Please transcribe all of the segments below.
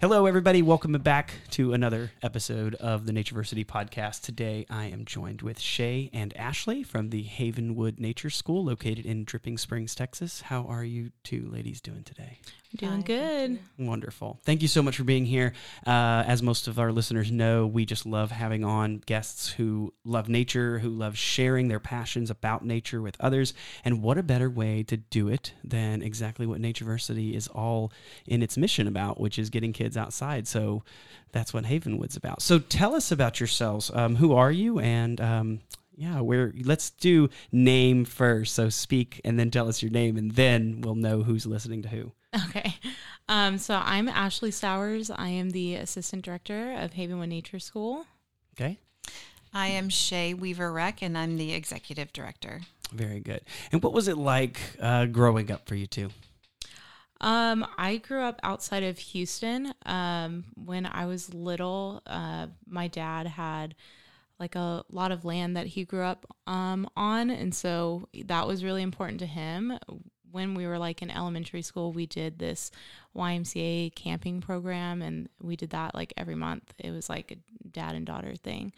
Hello, everybody. Welcome back to another episode of the Natureversity podcast. Today, I am joined with Shae and Ashley from the Havenwood Nature School, located in Dripping Springs, Texas. How are you two ladies doing today? Doing Hi, good. thank Wonderful. Thank you so much for being here. Uh, as most of our listeners know, we just love having on guests who love nature, who love sharing their passions about nature with others. And what a better way to do it than exactly what Natureversity is all in its mission about, which is getting kids outside. So that's what Havenwood's about. So tell us about yourselves. Um, who are you? And um, yeah, where let's do name first. So speak and then tell us your name, and then we'll know who's listening to who. Okay. Um, so I'm Ashley Stowers. I am the assistant director of Havenwood Nature School. Okay. I am Shae Weaver Reck, and I'm the executive director. Very good. And what was it like uh, growing up for you two? Um, I grew up outside of Houston. Um, when I was little, uh, my dad had like a lot of land that he grew up um, on, and so that was really important to him. When we were like in elementary school, we did this YMCA camping program, and we did that like every month. It was like a dad and daughter thing.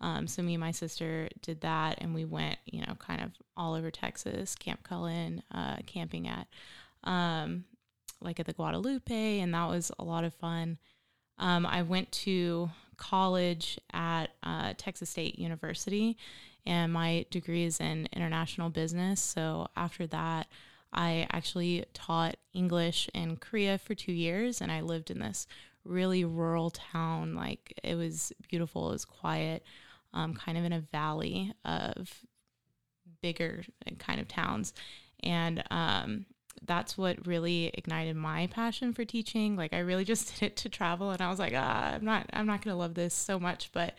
Um, so me and my sister did that, and we went, you know, kind of all over Texas, Camp Cullen, uh, camping at um, like at the Guadalupe, and that was a lot of fun. Um, I went to college at uh, Texas State University, and my degree is in international business. So after that, I actually taught English in Korea for two years, and I lived in this really rural town. Like it was beautiful, it was quiet, um, kind of in a valley of bigger kind of towns. And um, that's what really ignited my passion for teaching. Like I really just did it to travel, and I was like, ah, I'm not, I'm not going to love this so much. But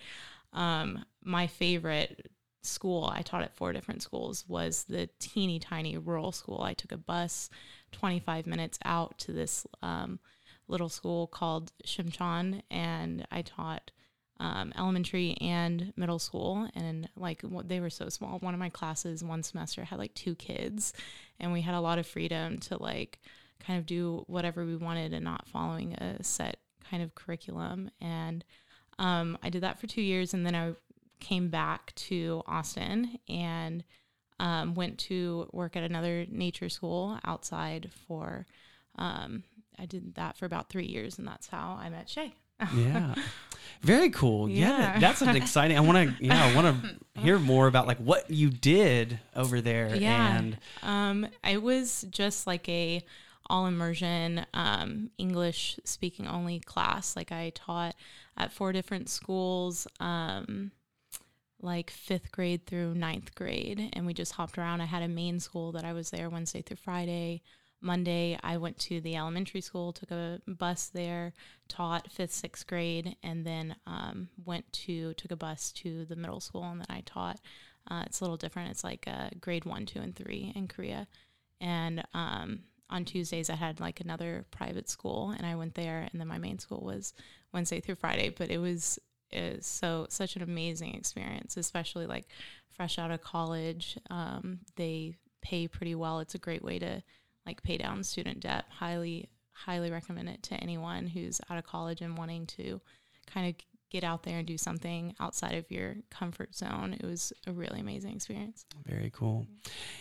um, my favorite school, I taught at four different schools, was the teeny tiny rural school. I took a bus 25 minutes out to this um, little school called Shimchon, and I taught um, elementary and middle school. And like they were so small. One of my classes one semester had like two kids, and we had a lot of freedom to like kind of do whatever we wanted and not following a set kind of curriculum. And um, I did that for two years, and then I came back to Austin and um, went to work at another nature school outside for. Um, I did that for about three years, and that's how I met Shae. Yeah. Very cool. Yeah. Yeah. that's an exciting. I want to yeah, I want to hear more about like what you did over there Yeah. and Um, it was just like a all immersion um, English speaking only class. Like I taught at four different schools, um, like fifth grade through ninth grade, and we just hopped around. I had a main school that I was there Wednesday through Friday. Monday, I went to the elementary school, took a bus there, taught fifth, sixth grade, and then um, went to took a bus to the middle school, and then I taught. Uh, it's a little different. It's like uh, grade one, two, and three in Korea. And um, on Tuesdays, I had like another private school, and I went there. And then my main school was Wednesday through Friday. But it was so such an amazing experience, especially like fresh out of college. Um, they pay pretty well. It's a great way to like pay down student debt. Highly, highly recommend it to anyone who's out of college and wanting to kind of get out there and do something outside of your comfort zone. It was a really amazing experience. very cool.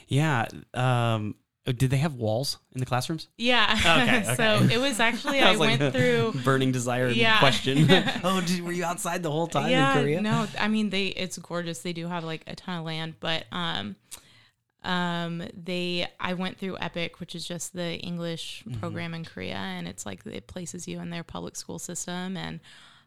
Yeah. Um uh, did they have walls in the classrooms? Yeah. Okay, so it was actually I was like went through burning desire Yeah. question. oh, did, were you outside the whole time yeah, in Korea? No, I mean they it's gorgeous. They do have like a ton of land, but um um they I went through EPIK, which is just the English Mm-hmm. program in Korea and it's like it places you in their public school system and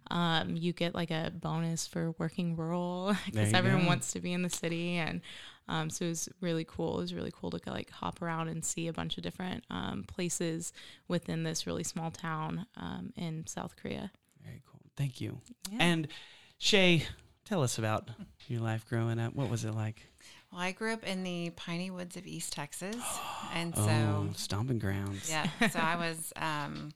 um, you get like a bonus for working rural because everyone go. wants to be in the city and um, so it was really cool. It was really cool to like hop around and see a bunch of different um, places within this really small town um, in South Korea. Very cool. Thank you. Yeah. And Shae, tell us about your life growing up. What was it like? Well, I grew up in the piney woods of East Texas, and so oh, stomping grounds. yeah, so I was um,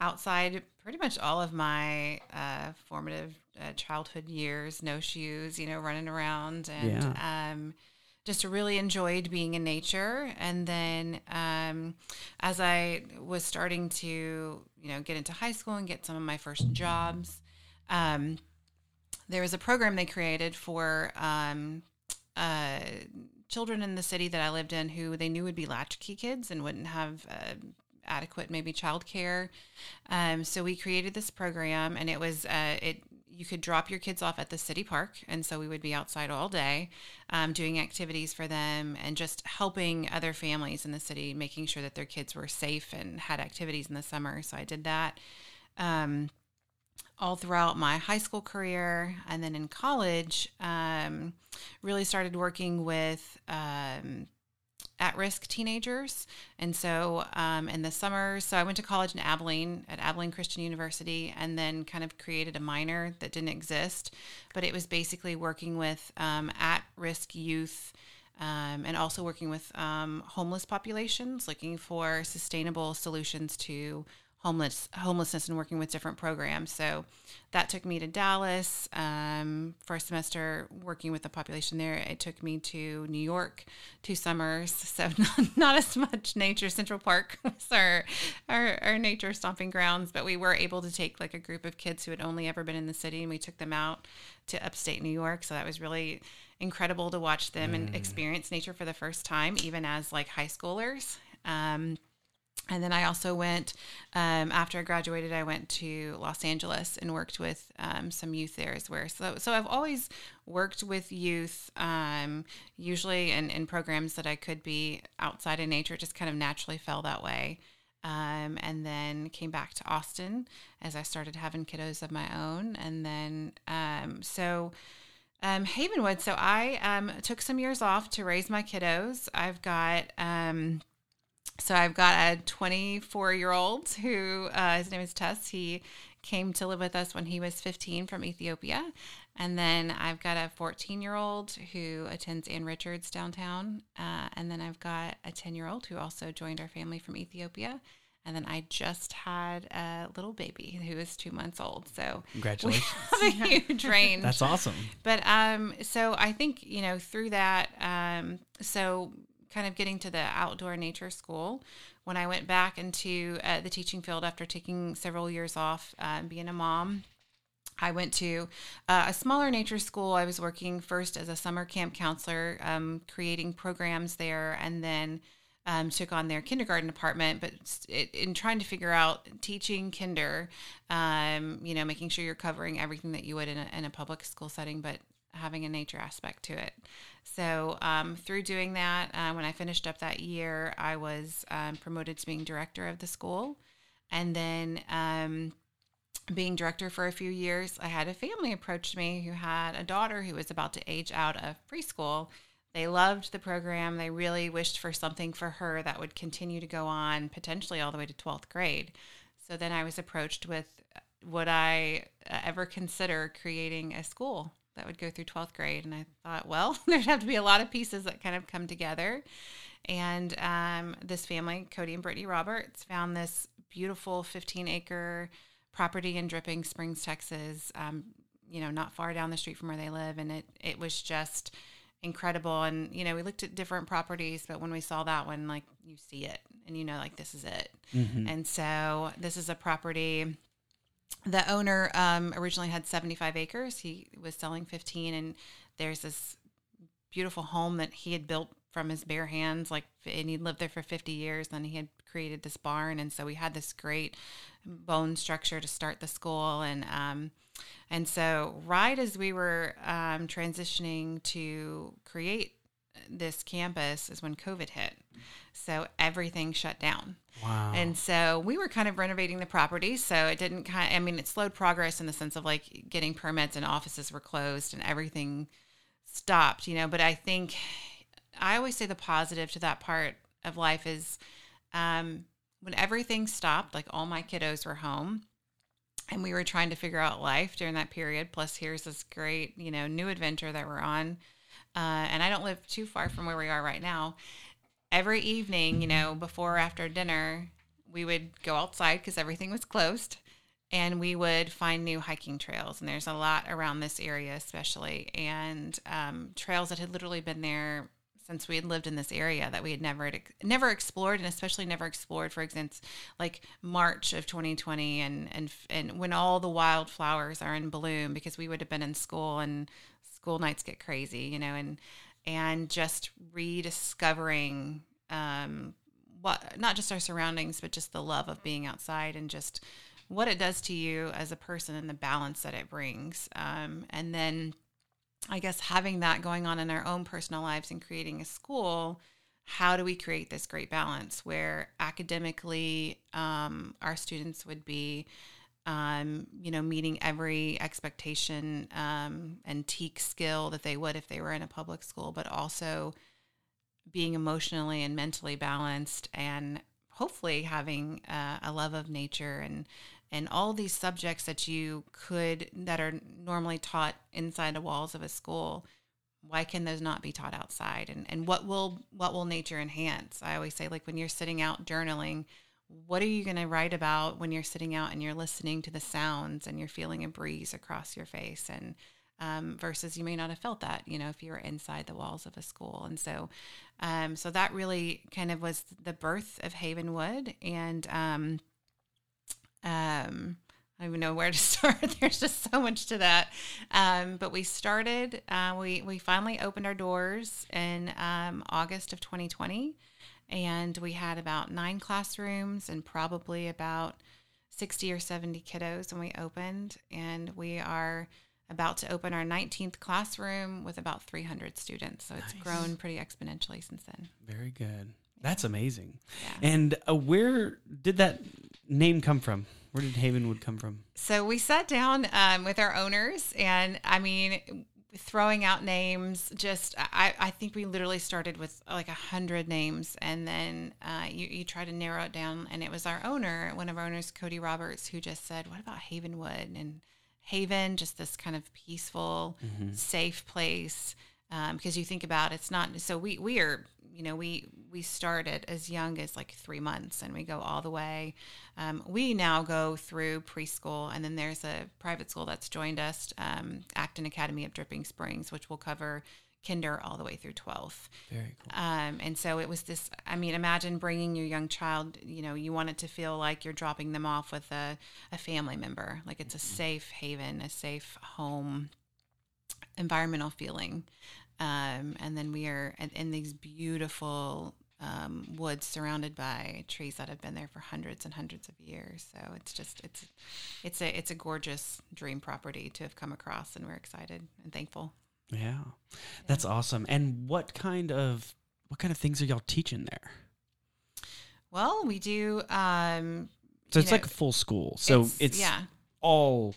outside pretty much all of my uh, formative uh, childhood years, no shoes, you know, running around, and um, just really enjoyed being in nature. And then um, as I was starting to, you know, get into high school and get some of my first jobs, um, there was a program they created for um, uh, children in the city that I lived in who they knew would be latchkey kids and wouldn't have uh, adequate maybe childcare. Um, so we created this program, and it was uh, it. You could drop your kids off at the city park, and so we would be outside all day, um, doing activities for them, and just helping other families in the city, making sure that their kids were safe and had activities in the summer. So I did that. Um, all throughout my high school career and then in college um, really started working with um, at-risk teenagers. And so um, in the summer so i went to college in abilene at abilene christian university and then kind of created a minor that didn't exist. But it was basically working with um, at-risk youth um, and also working with um, homeless populations looking for sustainable solutions to homeless homelessness and working with different programs. So that took me to Dallas um, for a semester working with the population there. It took me to New York two summers, so not, not as much nature. Central Park was our, our our nature stomping grounds, but we were able to take like a group of kids who had only ever been in the city, and we took them out to upstate New York. So that was really incredible to watch them mm. and experience nature for the first time, even as like high schoolers. Um, and then I also went um, after I graduated. I went to Los Angeles and worked with um, some youth there as well. So, so I've always worked with youth, um, usually in, in programs that I could be outside in nature. It just kind of naturally fell that way. Um, and then came back to Austin as I started having kiddos of my own. And then um, so. Um, Havenwood. So I took some years off to raise my kiddos. I've got so I've got a 24 year old who uh, his name is Tess. He came to live with us when he was 15 from Ethiopia. And then I've got a 14 year old who attends Ann Richards downtown. Uh, and then I've got a 10 year old who also joined our family from Ethiopia. And then I just had a little baby who is two months old. So congratulations! We have a huge range. That's awesome. But um, so I think you know through that, um, so kind of getting to the outdoor nature school. When I went back into uh, the teaching field after taking several years off, uh, being a mom, I went to uh, a smaller nature school. I was working first as a summer camp counselor, um, creating programs there, and then um, took on their kindergarten department. But in trying to figure out teaching kinder, um, you know, making sure you're covering everything that you would in a, in a public school setting, but having a nature aspect to it. So, um, through doing that, uh, when I finished up that year, I was um, promoted to being director of the school. And then, um, being director for a few years, I had a family approach me who had a daughter who was about to age out of preschool. They loved the program. They really wished for something for her that would continue to go on, potentially all the way to 12th grade. So then I was approached with would I uh, ever consider creating a school that would go through 12th grade. And I thought, well, there'd have to be a lot of pieces that kind of come together. And um, this family, Cody and Brittany Roberts, found this beautiful 15 acre property in Dripping Springs, Texas, um, you know, not far down the street from where they live. And it, it was just incredible. And, you know, we looked at different properties, but when we saw that one, like you see it and you know, like this is it. Mm-hmm. And so this is a property the owner um, originally had 75 acres. He was selling 15, and there's this beautiful home that he had built from his bare hands. Like, and he lived there for 50 years. Then he had created this barn, and so we had this great bone structure to start the school. And um, and so, right as we were um, transitioning to create this campus, is when COVID hit. So everything shut down. Wow. And so we were kind of renovating the property. So it didn't kind of, I mean, it slowed progress in the sense of like getting permits and offices were closed and everything stopped, you know. But I think I always say the positive to that part of life is um, when everything stopped, like all my kiddos were home and we were trying to figure out life during that period. Plus, here's this great, you know, new adventure that we're on. Uh, and I don't live too far from where we are right now every evening, you know, before or after dinner, we would go outside because everything was closed and we would find new hiking trails. And there's a lot around this area, especially, and um, trails that had literally been there since we had lived in this area that we had never never explored, and especially never explored, for instance, like March of 2020, and and and when all the wildflowers are in bloom, because we would have been in school and school nights get crazy, you know, and and just rediscovering um, what not just our surroundings, but just the love of being outside and just what it does to you as a person and the balance that it brings. Um, and then I guess having that going on in our own personal lives and creating a school, how do we create this great balance where academically um, our students would be, um, you know, meeting every expectation um, and TEKS skill that they would if they were in a public school, but also being emotionally and mentally balanced and hopefully having uh, a love of nature and and all these subjects that you could that are normally taught inside the walls of a school why can those not be taught outside? And and what will what will nature enhance? I always say like when you're sitting out journaling what are you going to write about when you're sitting out and you're listening to the sounds and you're feeling a breeze across your face and um, versus you may not have felt that you know if you were inside the walls of a school and so um, so that really kind of was the birth of havenwood and um, um, I don't even know where to start. There's just so much to that. Um, but we started, uh, we, we finally opened our doors in um, August of 2020. And we had about nine classrooms and probably about 60 or 70 kiddos when we opened. And we are about to open our 19th classroom with about 300 students. So it's nice. grown pretty exponentially since then. Very good. That's amazing. Yeah. And uh, where did that name come from? Where did Havenwood come from? So we sat down um, with our owners, and I mean, throwing out names. Just I, I think we literally started with like a hundred names, and then uh, you you try to narrow it down. And it was our owner, one of our owners, Cody Roberts, who just said, "What about Havenwood?" And Haven, just this kind of peaceful, mm-hmm. safe place. Um, because you think about it's not so we we are you know we we started as young as like three months and we go all the way. Um, we now go through preschool and then there's a private school that's joined us um, acton academy of dripping springs which will cover kinder all the way through 12th very cool. Um, and so it was this i mean imagine bringing your young child you know you want it to feel like you're dropping them off with a, a family member like it's a mm-hmm. safe haven a safe home environmental feeling um, and then we are in, these beautiful um, woods surrounded by trees that have been there for hundreds and hundreds of years. So it's just it's it's a it's a gorgeous dream property to have come across, and we're excited and thankful. Yeah, yeah. that's awesome. And what kind of what kind of things are y'all teaching there? Well, we do. Um, so it's know, like a full school. So it's, it's yeah. all.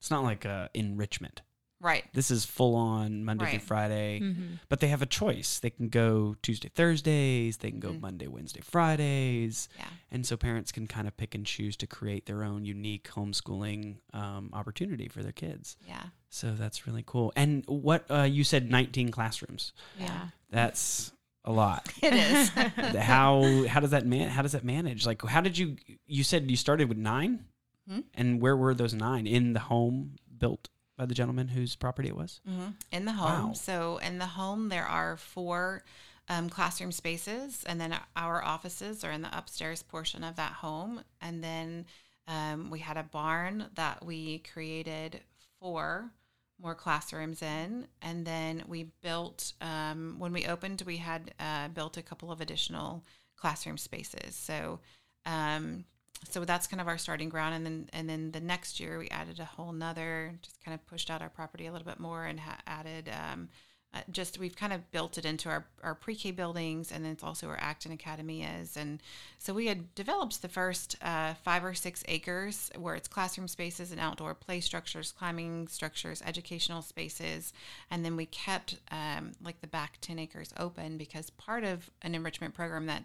It's not like uh, enrichment. Right. This is full on Monday right. through Friday, mm-hmm. but they have a choice. They can go Tuesday, Thursdays. They can go mm-hmm. Monday, Wednesday, Fridays. Yeah. And so parents can kind of pick and choose to create their own unique homeschooling um, opportunity for their kids. Yeah. So that's really cool. And what uh, you said, 19 classrooms. Yeah. That's a lot. It is. how how does that man how does that manage? Like how did you you said you started with 9? Hmm? And where were those 9 in the home built by the gentleman whose property it was? Mm-hmm. In the home. Wow. So in the home, there are four um, classroom spaces, and then our offices are in the upstairs portion of that home. And then um, we had a barn that we created for more classrooms in. And then we built, um, when we opened, we had uh, built a couple of additional classroom spaces. So um, so that's kind of our starting ground. And then and then the next year we added a whole nother just kind of pushed out our property a little bit more and ha- added um, uh, just we've kind of built it into our, our pre-k buildings and then it's also where acton academy is. And so we had developed the first uh, five or six acres where it's classroom spaces and outdoor play structures climbing structures educational spaces. And then we kept um, like the back 10 acres open because part of an enrichment program that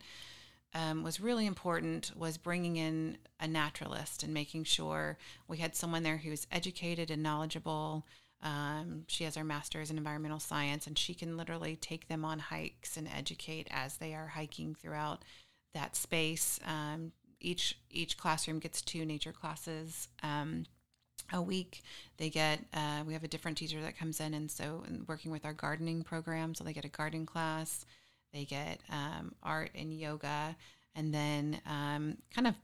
um, was really important was bringing in a naturalist and making sure we had someone there who was educated and knowledgeable. Um, she has her master's in environmental science, and she can literally take them on hikes and educate as they are hiking throughout that space. Um, each each classroom gets two nature classes. Um, a week. They get uh, we have a different teacher that comes in, and so and working with our gardening program, so they get a garden class, they get um, art and yoga, and then um, kind of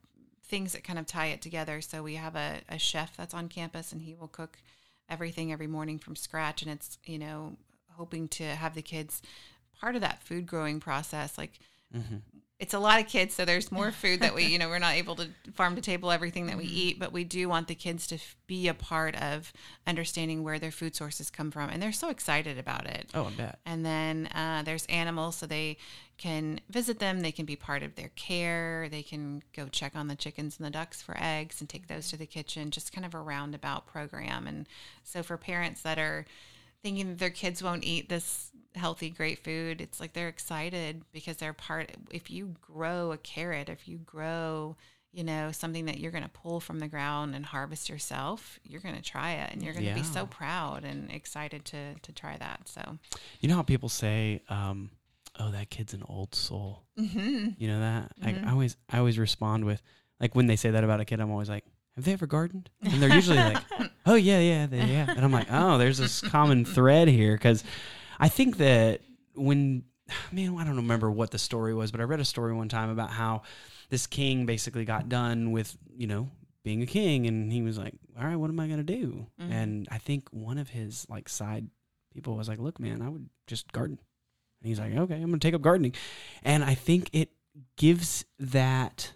things that kind of tie it together. So we have a, a chef that's on campus, and he will cook everything every morning from scratch, and it's you know hoping to have the kids part of that food growing process, like. Mm-hmm. It's a lot of kids, so there's more food that we, you know, we're not able to farm to table everything that we eat, but we do want the kids to f- be a part of understanding where their food sources come from, and they're so excited about it. Oh, I bet. And then uh, there's animals, so they can visit them. They can be part of their care. They can go check on the chickens and the ducks for eggs and take those to the kitchen. Just kind of a roundabout program. And so for parents that are thinking that their kids won't eat this healthy, great food, it's like they're excited because they're part. If you grow a carrot, if you grow you know something that you're going to pull from the ground and harvest yourself you're going to try it and you're going to be so proud and excited to to try that so You know how people say, um, "Oh, that kid's an old soul." mm-hmm. You know that? Like, Mhm. I always, I always respond with, like, when they say that about a kid, I'm always like, "Have they ever gardened?" And they're usually like, "Oh yeah, yeah, they, yeah." And I'm like, "Oh, there's this common thread here," because I think that when, man, I don't remember what the story was, but I read a story one time about how this king basically got done with, you know, being a king, and he was like, "All right, what am I gonna do?" Mhm. And I think one of his like side people was like, "Look, man, I would just garden." And he's like, "Okay, I'm gonna take up gardening," and I think it gives that.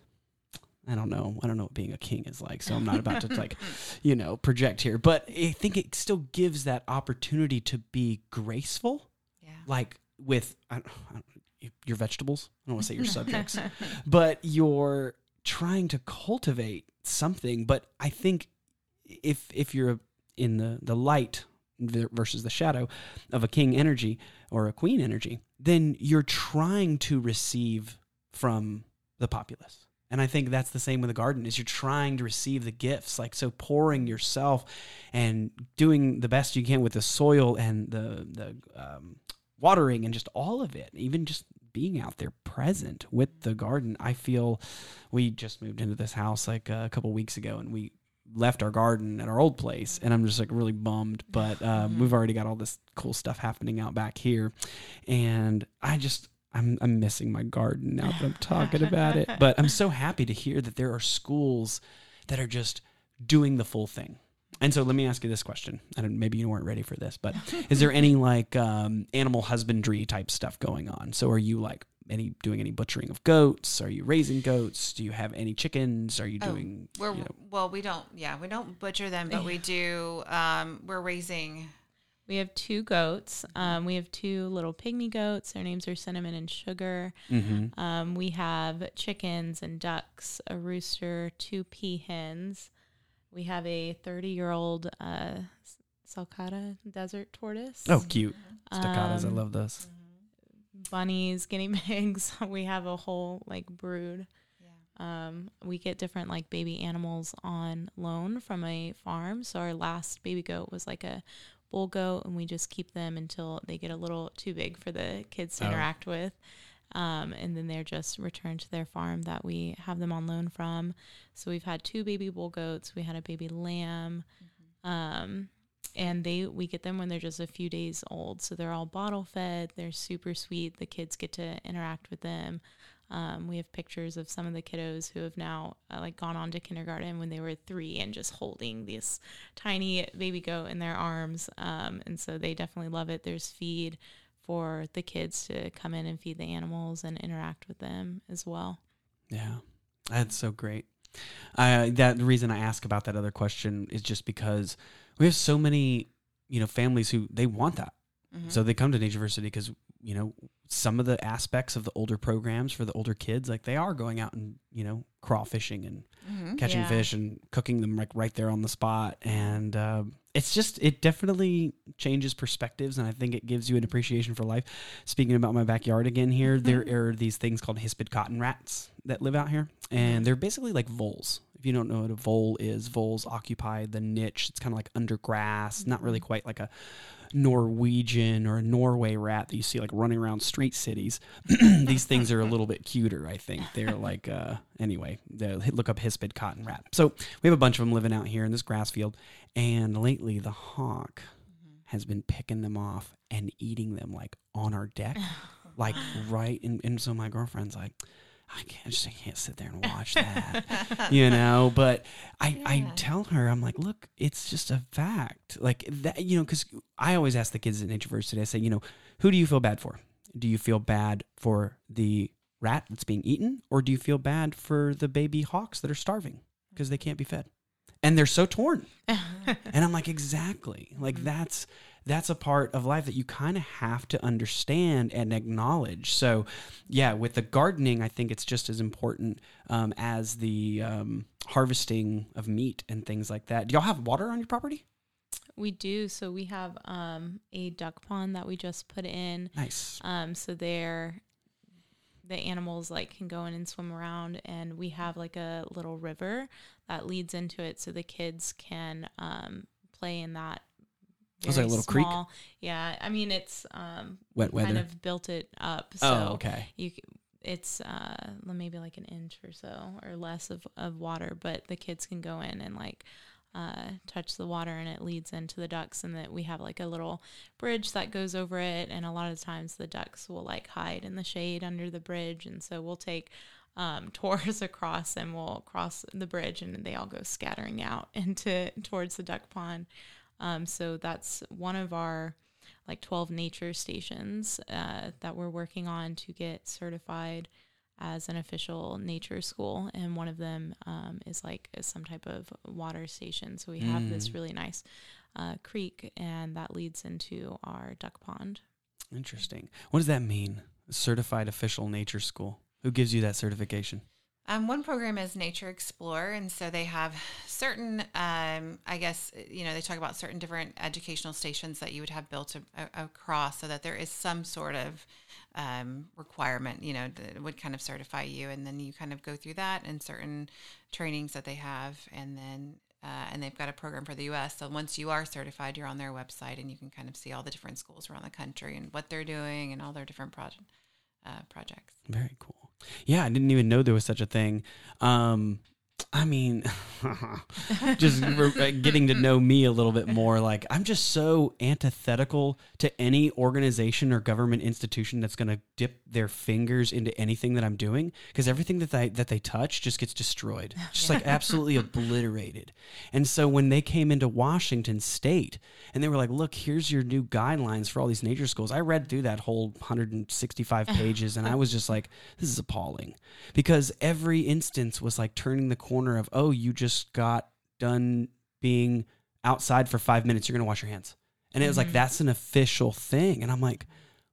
I don't know. I don't know what being a king is like, so I'm not about to like, you know, project here. But I think it still gives that opportunity to be graceful, yeah like with I don't, I don't, your vegetables. I don't want to say your subjects, but you're trying to cultivate something. But I think if if you're in the the light versus the shadow of a king energy or a queen energy, then you're trying to receive from the populace. And I think that's the same with the garden is you're trying to receive the gifts, like so pouring yourself and doing the best you can with the soil and the the um, watering and just all of it, even just being out there present with the garden. I feel we just moved into this house like a couple weeks ago, and we left our garden at our old place, and I'm just like really bummed. But um, we've already got all this cool stuff happening out back here, and I just. I'm I'm missing my garden now that I'm talking about it. But I'm so happy to hear that there are schools that are just doing the full thing. And so let me ask you this question. I don't maybe you weren't ready for this, but is there any like um, animal husbandry type stuff going on? So are you like any doing any butchering of goats? Are you raising goats? Do you have any chickens? Are you Oh, doing We're you know, well, we don't. Yeah, we don't butcher them, but we do. Um, we're raising. We have two goats. Um, we have two little pygmy goats. Their names are Cinnamon and Sugar. mhm. Um, we have chickens and ducks, a rooster, two peahens. We have a 30 year old uh, Sulcata desert tortoise. Oh, cute. Sulcatas. I Um, love those. bunnies, guinea pigs. we have a whole like brood. Um, we get different like baby animals on loan from a farm. So our last baby goat was like a bull goat, and we just keep them until they get a little too big for the kids to Oh. interact with. Um, and then they're just returned to their farm that we have them on loan from. So we've had two baby bull goats. We had a baby lamb. Um, and they we get them when they're just a few days old so they're all bottle fed they're super sweet the kids get to interact with them um, we have pictures of some of the kiddos who have now uh, like gone on to kindergarten when they were three and just holding this tiny baby goat in their arms. Um, and so they definitely love it. There's feed for the kids to come in and feed the animals and interact with them as well. Yeah, that's so great. Uh, that the reason I ask about that other question is just because we have so many, you know, families who they want that, Mhm. so they come to Natureversity because you know some of the aspects of the older programs for the older kids, like they are going out and you know crawfishing and Mhm. catching Yeah. fish and cooking them like right there on the spot. And um, it's just it definitely changes perspectives and i think it gives you an appreciation for life. Speaking about my backyard again here there are these things called hispid cotton rats that live out here and they're basically like voles. If you don't know what a vole is voles occupy the niche. It's kind of like under grass not really quite like a Norwegian or a Norway rat that you see like running around street cities. These things are a little bit cuter, I think. They're like, uh, anyway, look up hispid cotton rat. So we have a bunch of them living out here in this grass field. And lately, the hawk has been picking them off and eating them like on our deck, like right. And, and so my girlfriend's like, I can't I just I can't sit there and watch that, you know. But I yeah. I tell her I'm like, look, it's just a fact, like that, you know, because I always ask the kids in at today. I say, you know, who do you feel bad for? Do you feel bad for the rat that's being eaten, or do you feel bad for the baby hawks that are starving because they can't be fed? And they're so torn. and I'm like, exactly. Like mm-hmm. that's that's a part of life that you kind of have to understand and acknowledge. So, yeah, with the gardening, I think it's just as important um, as the um, harvesting of meat and things like that. Do y'all have water on your property? We do. So we have um, a duck pond that we just put in. Nice. Um, so there, the animals like can go in and swim around, and we have like a little river that leads into it, so the kids can um, play in that was like a little small. creek. Yeah, I mean it's um wet weather. Kind of built it up. So oh, okay. You it's uh maybe like an inch or so or less of of water, but the kids can go in and like uh, touch the water and it leads into the ducks and that we have like a little bridge that goes over it and a lot of times the ducks will like hide in the shade under the bridge and so we'll take um, tours across and we'll cross the bridge and they all go scattering out into towards the duck pond um, so that's one of our like 12 nature stations uh, that we're working on to get certified as an official nature school. And one of them um, is like some type of water station. So we have this mm. really nice uh, creek, and that leads into our duck pond. Interesting. What does that mean? certified official nature school. Who gives you that certification? Um, one program is Nature Explorer, and so they have certain, um, I guess, you know, they talk about certain different educational stations that you would have built a, a, across, so that there is some sort of um, requirement, you know, that would kind of certify you, and then you kind of go through that and certain trainings that they have, and then uh, and they've got a program for the U.S. So once you are certified, you're on their website, and you can kind of see all the different schools around the country and what they're doing and all their different uh, projects. Very cool. Yeah, I didn't even know there was such a thing. Um, I mean, just uh, getting to know me a little bit more. Like, I'm just so antithetical to any organization or government institution that's going to dip their fingers into anything that I'm doing because everything that they that they touch just gets destroyed, just like absolutely obliterated. And so when they came into Washington State and they were like, "Look, here's your new guidelines for all these nature schools," I read through that whole 165 pages and I was just like, "This is appalling," because every instance was like turning the corner of, "Oh, you just got done being outside for five minutes. You're going to wash your hands," and it was mm-hmm. like that's an official thing, and I'm like,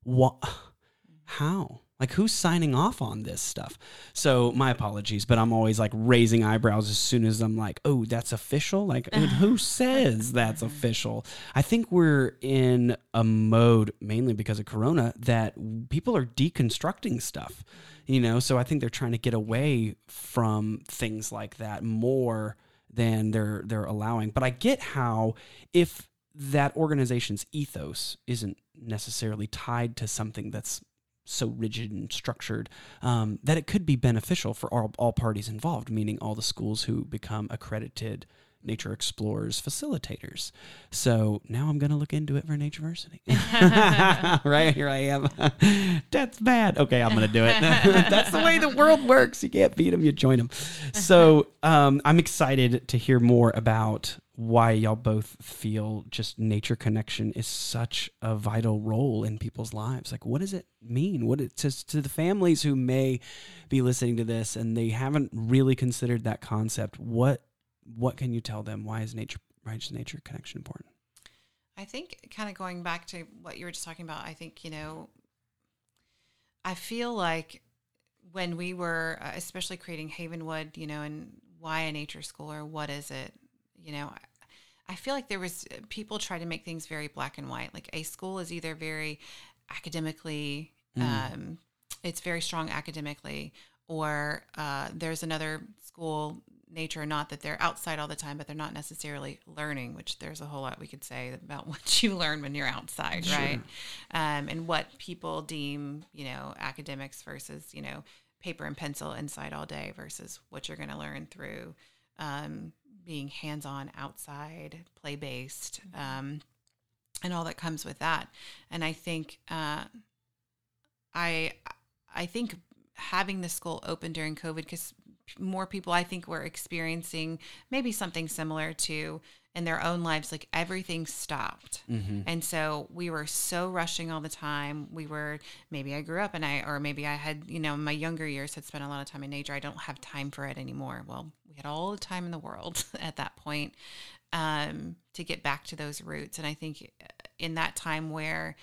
"What?" how? Like who's signing off on this stuff? So my apologies, but I'm always like raising eyebrows as soon as I'm like, oh, that's official. Like who says that's official? I think we're in a mode mainly because of Corona that people are deconstructing stuff, you know. So I think they're trying to get away from things like that more than they're they're allowing. But I get how if that organization's ethos isn't necessarily tied to something that's so rigid and structured um, that it could be beneficial for all, all parties involved, meaning all the schools who become accredited nature explorers facilitators. So now I'm going to look into it for Natureversity. right here I am. That's bad. Okay, I'm going to do it. That's the way the world works. You can't beat them, you join them. So um, I'm excited to hear more about why y'all both feel just nature connection is such a vital role in people's lives. Like, what does it mean? What it to, to the families who may be listening to this and they haven't really considered that concept? What what can you tell them? Why is nature why is nature connection important? I think kind of going back to what you were just talking about, I think, you know, I feel like when we were uh, especially creating Havenwood, you know, and why a nature school or what is it? You know, I, feel like there was people try to make things very black and white. Like a school is either very academically, mm. um, it's very strong academically, or uh, there's another school nature or not that they're outside all the time but they're not necessarily learning which there's a whole lot we could say about what you learn when you're outside Sure. right um, and what people deem you know academics versus you know paper and pencil inside all day versus what you're going to learn through um, being hands-on outside play based um, and all that comes with that. And i think uh, i i think having the school open during covid because more people i think were experiencing maybe something similar to in their own lives like everything stopped Mm-hmm. and so we were so rushing all the time. We were maybe I grew up and I or maybe I had, you know, my younger years had spent a lot of time in nature. I don't have time for it anymore. Well, we had all the time in the world at that point um, to get back to those roots. And I think uh, in that time where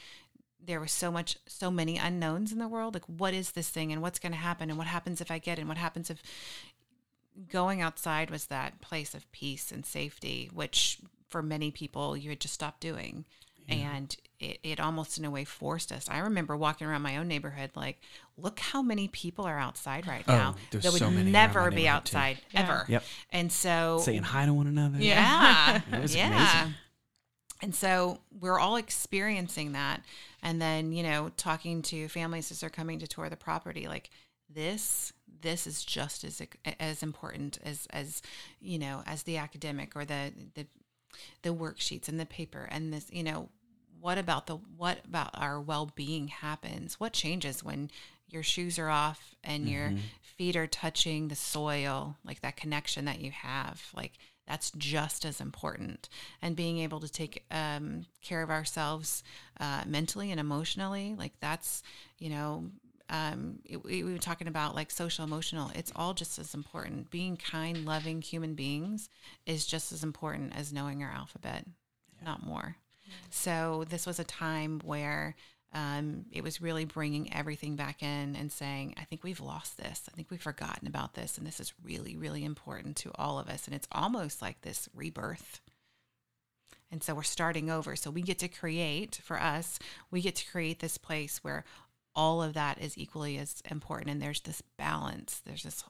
there was so much so many unknowns in the world, like what is this thing and what's going to happen and what happens if I get it and what happens if going outside was that place of peace and safety, which for many people you had just stopped doing. And it, it almost in a way forced us. I remember walking around my own neighborhood, like, look how many people are outside right Oh, now there's that would so many never be neighborhood, too. outside Yeah. ever. Yep. And so, Saying hi to one another. yeah, It was yeah. amazing. And so we're all experiencing that. And then, you know, talking to families as they're coming to tour the property, like this, this is just as as important as as you know as the academic or the the the worksheets and the paper and this you know what about the what about our well-being happens? What changes when your shoes are off and your feet are touching the soil like that connection that you have? Like that's just as important. And being able to take um, care of ourselves uh, mentally and emotionally like that's you know um, it, we we were talking about like social emotional it's all just as important being kind loving human beings is just as important as knowing our alphabet not more so this was a time where um, it was really bringing everything back in and saying, I think we've lost this. I think we've forgotten about this. And this is really, really important to all of us. And it's almost like this rebirth. And so we're starting over. So we get to create, for us, we get to create this place where all of that is equally as important. And there's this balance, there's this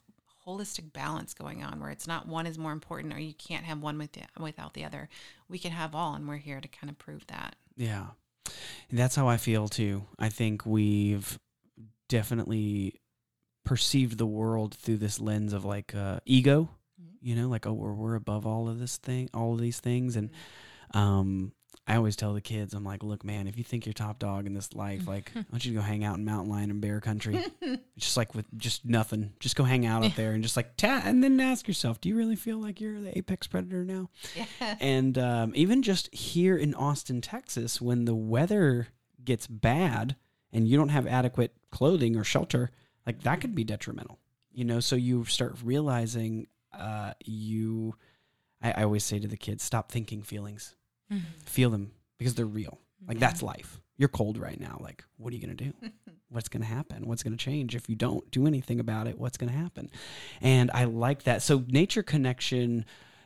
holistic balance going on where it's not one is more important or you can't have one with the, without the other. We can have all. And we're here to kind of prove that. Yeah. And that's how I feel too. I think we've definitely perceived the world through this lens of like uh, ego, Mhm. you know, like, oh, we're, we're above all of this thing, all of these things. And um, I always tell the kids, I'm like, look, man, if you think you're top dog in this life, like, I want you to go hang out in mountain lion and bear country. just like with just nothing. Just go hang out out there and just like, ta- and then ask yourself, do you really feel like you're the apex predator now? Yeah. And um, even just here in Austin, Texas, when the weather gets bad and you don't have adequate clothing or shelter, like that could be detrimental. You know, so you start realizing uh, you. I, I always say to the kids, stop thinking feelings, feel them because they're real. Like that's life. You're cold right now. Like, what are you gonna do? What's gonna happen? What's gonna change if you don't do anything about it? What's gonna happen? And I like that. So nature connection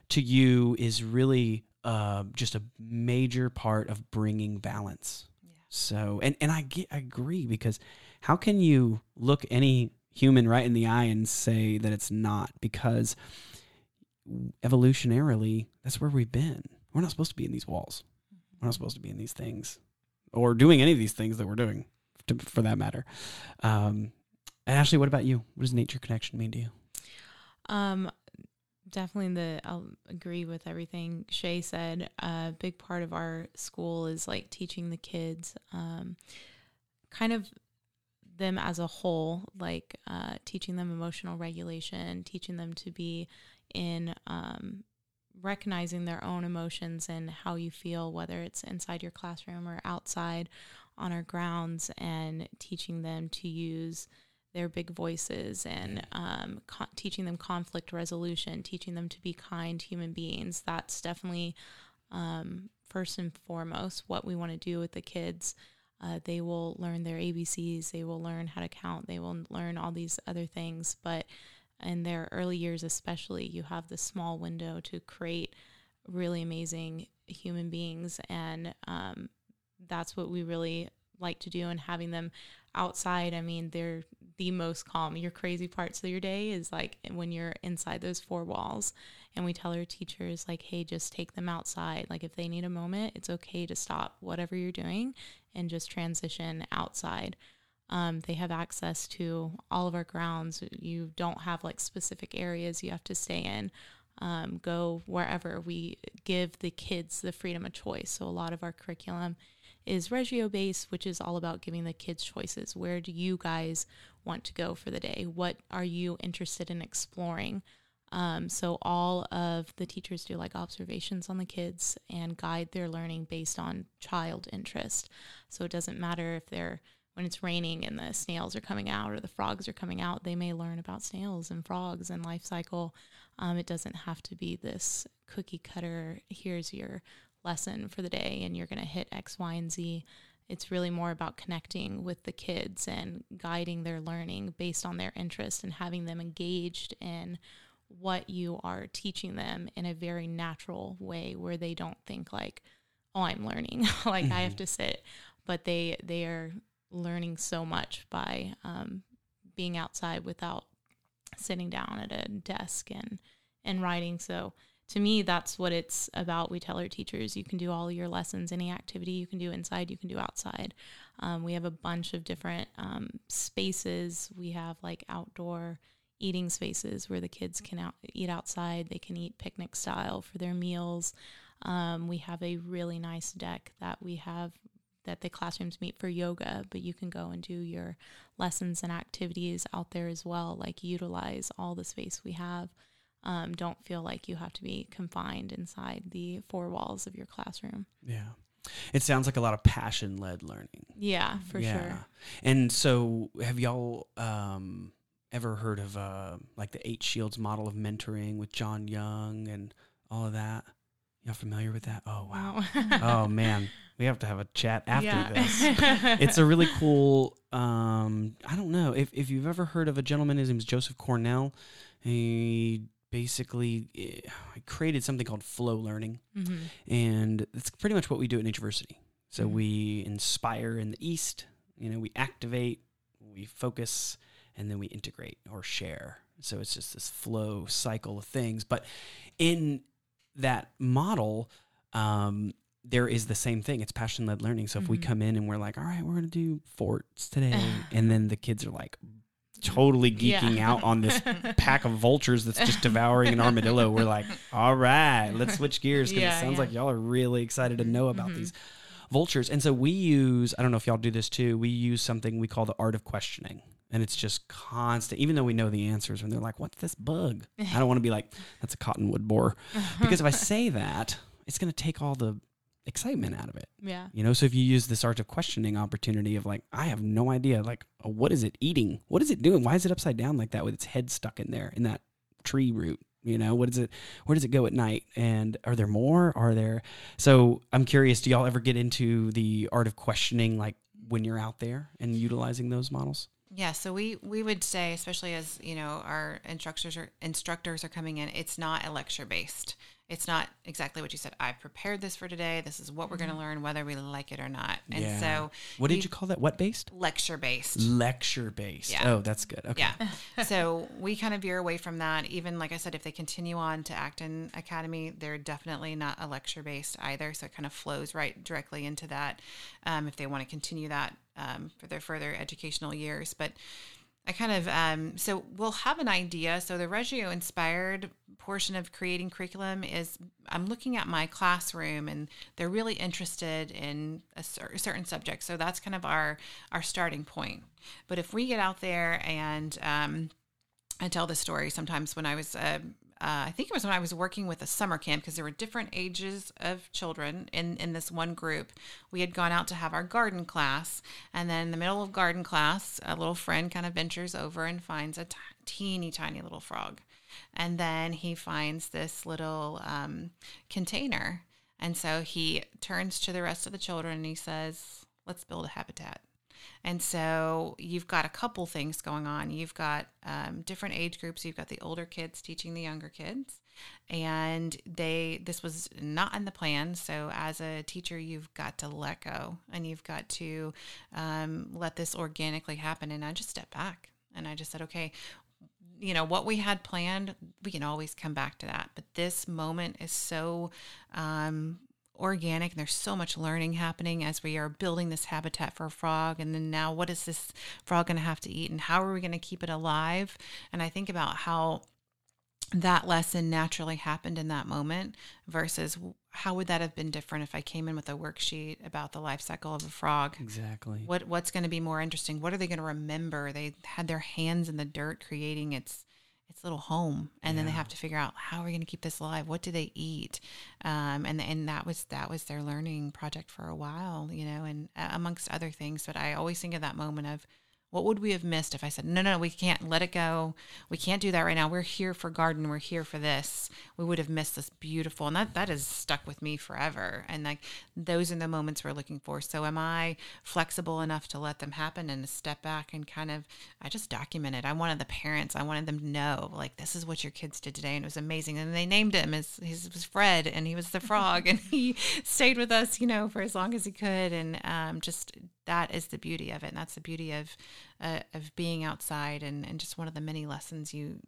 to you is really uh, just a major part of bringing balance. Yeah. So, and and I get I agree because how can you look any human right in the eye and say that it's not? Because evolutionarily, that's where we've been. We're not supposed to be in these walls. We're not supposed to be in these things, or doing any of these things that we're doing, to, for that matter. Um, and Ashley, what about you? What does nature connection mean to you? Um, definitely the I'll agree with everything Shae said. A big part of our school is like teaching the kids, um, kind of them as a whole, like uh, teaching them emotional regulation, teaching them to be in um, recognizing their own emotions and how you feel, whether it's inside your classroom or outside on our grounds, and teaching them to use their big voices and um, co- teaching them conflict resolution, teaching them to be kind human beings. That's definitely um, first and foremost what we want to do with the kids. Uh, they will learn their ABCs, they will learn how to count, they will learn all these other things. But in their early years, especially, you have this small window to create really amazing human beings. And um, that's what we really like to do. And having them outside, I mean, they're the most calm. Your crazy parts of your day is like when you're inside those four walls. And we tell our teachers, like, hey, just take them outside. Like, if they need a moment, it's okay to stop whatever you're doing and just transition outside. Um, they have access to all of our grounds. You don't have like specific areas you have to stay in. Um, go wherever. We give the kids the freedom of choice. So, a lot of our curriculum is Reggio based, which is all about giving the kids choices. Where do you guys want to go for the day? What are you interested in exploring? Um, so all of the teachers do like observations on the kids and guide their learning based on child interest. So it doesn't matter if they're when it's raining and the snails are coming out or the frogs are coming out, they may learn about snails and frogs and life cycle. Um, it doesn't have to be this cookie cutter. Here's your lesson for the day, and you're going to hit X, Y, and Z. It's really more about connecting with the kids and guiding their learning based on their interest and having them engaged in what you are teaching them in a very natural way where they don't think like, oh, I'm learning. like mm-hmm. I have mm-hmm. to sit. But they they are learning so much by um, being outside without sitting down at a desk and and writing. So to me, that's what it's about. We tell our teachers you can do all your lessons, any activity you can do inside, you can do outside. Um, we have a bunch of different um, spaces. We have like outdoor eating spaces where the kids can out, eat outside. They can eat picnic style for their meals. Um, we have a really nice deck that we have that the classrooms meet for yoga, but you can go and do your lessons and activities out there as well. Like utilize all the space we have. Um, don't feel like you have to be confined inside the four walls of your classroom. Yeah. It sounds like a lot of passion led learning. Yeah, for yeah. sure. And so, have y'all um, ever heard of uh, like the eight shields model of mentoring with Jon Young and all of that? Y'all familiar with that? Oh wow! oh man, we have to have a chat after yeah. this. it's a really cool. Um, I don't know if if you've ever heard of a gentleman. His name is Joseph Cornell. He basically eh, created something called flow learning, mm-hmm. and it's pretty much what we do at Natureversity. So mm-hmm. we inspire in the east. You know, we activate, we focus, and then we integrate or share. So it's just this flow cycle of things. But in that model, um, there is the same thing. It's passion led learning. So if mm-hmm. we come in and we're like, all right, we're going to do forts today, and then the kids are like, totally geeking yeah. out on this pack of vultures that's just devouring an armadillo. We're like, all right, let's switch gears because yeah, it sounds yeah. like y'all are really excited to know about mm-hmm. these vultures. And so we use, I don't know if y'all do this too, we use something we call the art of questioning and it's just constant even though we know the answers and they're like what's this bug i don't want to be like that's a cottonwood borer because if i say that it's going to take all the excitement out of it. Yeah. You know so if you use this art of questioning opportunity of like i have no idea like uh, what is it eating? What is it doing? Why is it upside down like that with its head stuck in there in that tree root? You know what is it where does it go at night? And are there more? Are there so i'm curious do y'all ever get into the art of questioning like when you're out there and utilizing those models? Yeah, so we we would say, especially as you know, our instructors are instructors are coming in. It's not a lecture based. It's not exactly what you said. I prepared this for today. This is what we're going to mm-hmm. learn, whether we like it or not. And yeah. so, what did you call that? What based? Lecture based. Lecture based. Yeah. Oh, that's good. Okay. Yeah. so we kind of veer away from that. Even like I said, if they continue on to Acton Academy, they're definitely not a lecture based either. So it kind of flows right directly into that. Um, if they want to continue that um, for their further educational years, but I kind of um, so we'll have an idea. So the Reggio inspired portion of creating curriculum is I'm looking at my classroom and they're really interested in a, cer- certain subject. So that's kind of our our starting point. But if we get out there and um, I tell the story sometimes when I was uh, uh, I think it was when I was working with a summer camp because there were different ages of children in, in this one group. We had gone out to have our garden class, and then in the middle of garden class, a little friend kind of ventures over and finds a t- teeny tiny little frog. And then he finds this little um, container. And so he turns to the rest of the children and he says, Let's build a habitat. And so you've got a couple things going on. You've got um, different age groups. You've got the older kids teaching the younger kids, and they this was not in the plan. So as a teacher, you've got to let go, and you've got to um, let this organically happen. And I just stepped back And I just said, okay, you know, what we had planned, we can always come back to that. But this moment is so um, organic and there's so much learning happening as we are building this habitat for a frog and then now what is this frog going to have to eat and how are we going to keep it alive and i think about how that lesson naturally happened in that moment versus how would that have been different if I came in with a worksheet about the life cycle of a frog? Exactly. What what's going to be more interesting? What are they going to remember? They had their hands in the dirt creating its its little home, and then they have to figure out how are we going to keep this alive? What do they eat? Um, and and that was that was their learning project for a while, you know, and uh, amongst other things. But I always think of that moment of what would we have missed if I said, no, no, we can't let it go. We can't do that right now. We're here for garden. We're here for this. We would have missed this beautiful, and that that has stuck with me forever. And like those are the moments we're looking for. So am I flexible enough to let them happen and step back and kind of, I just documented. I wanted the parents, I wanted them to know, like this is what your kids did today, and it was amazing. And they named him as his was Fred, and he was the frog, and he stayed with us, you know, for as long as he could, and um, just that is the beauty of it and that's the beauty of uh, of being outside and, and just one of the many lessons you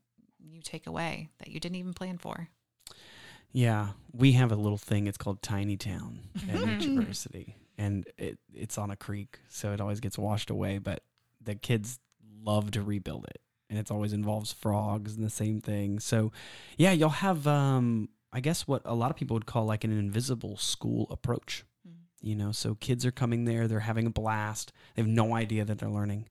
you take away that you didn't even plan for Yeah, we have a little thing. It's called Tiny Town at Natureversity, and it it's on a creek, so it always gets washed away. But the kids love to rebuild it, and it always involves frogs and the same thing. So, yeah, you'll have, um, I guess, what a lot of people would call like an invisible school approach. You know, so kids are coming there, they're having a blast. They have no idea that they're learning.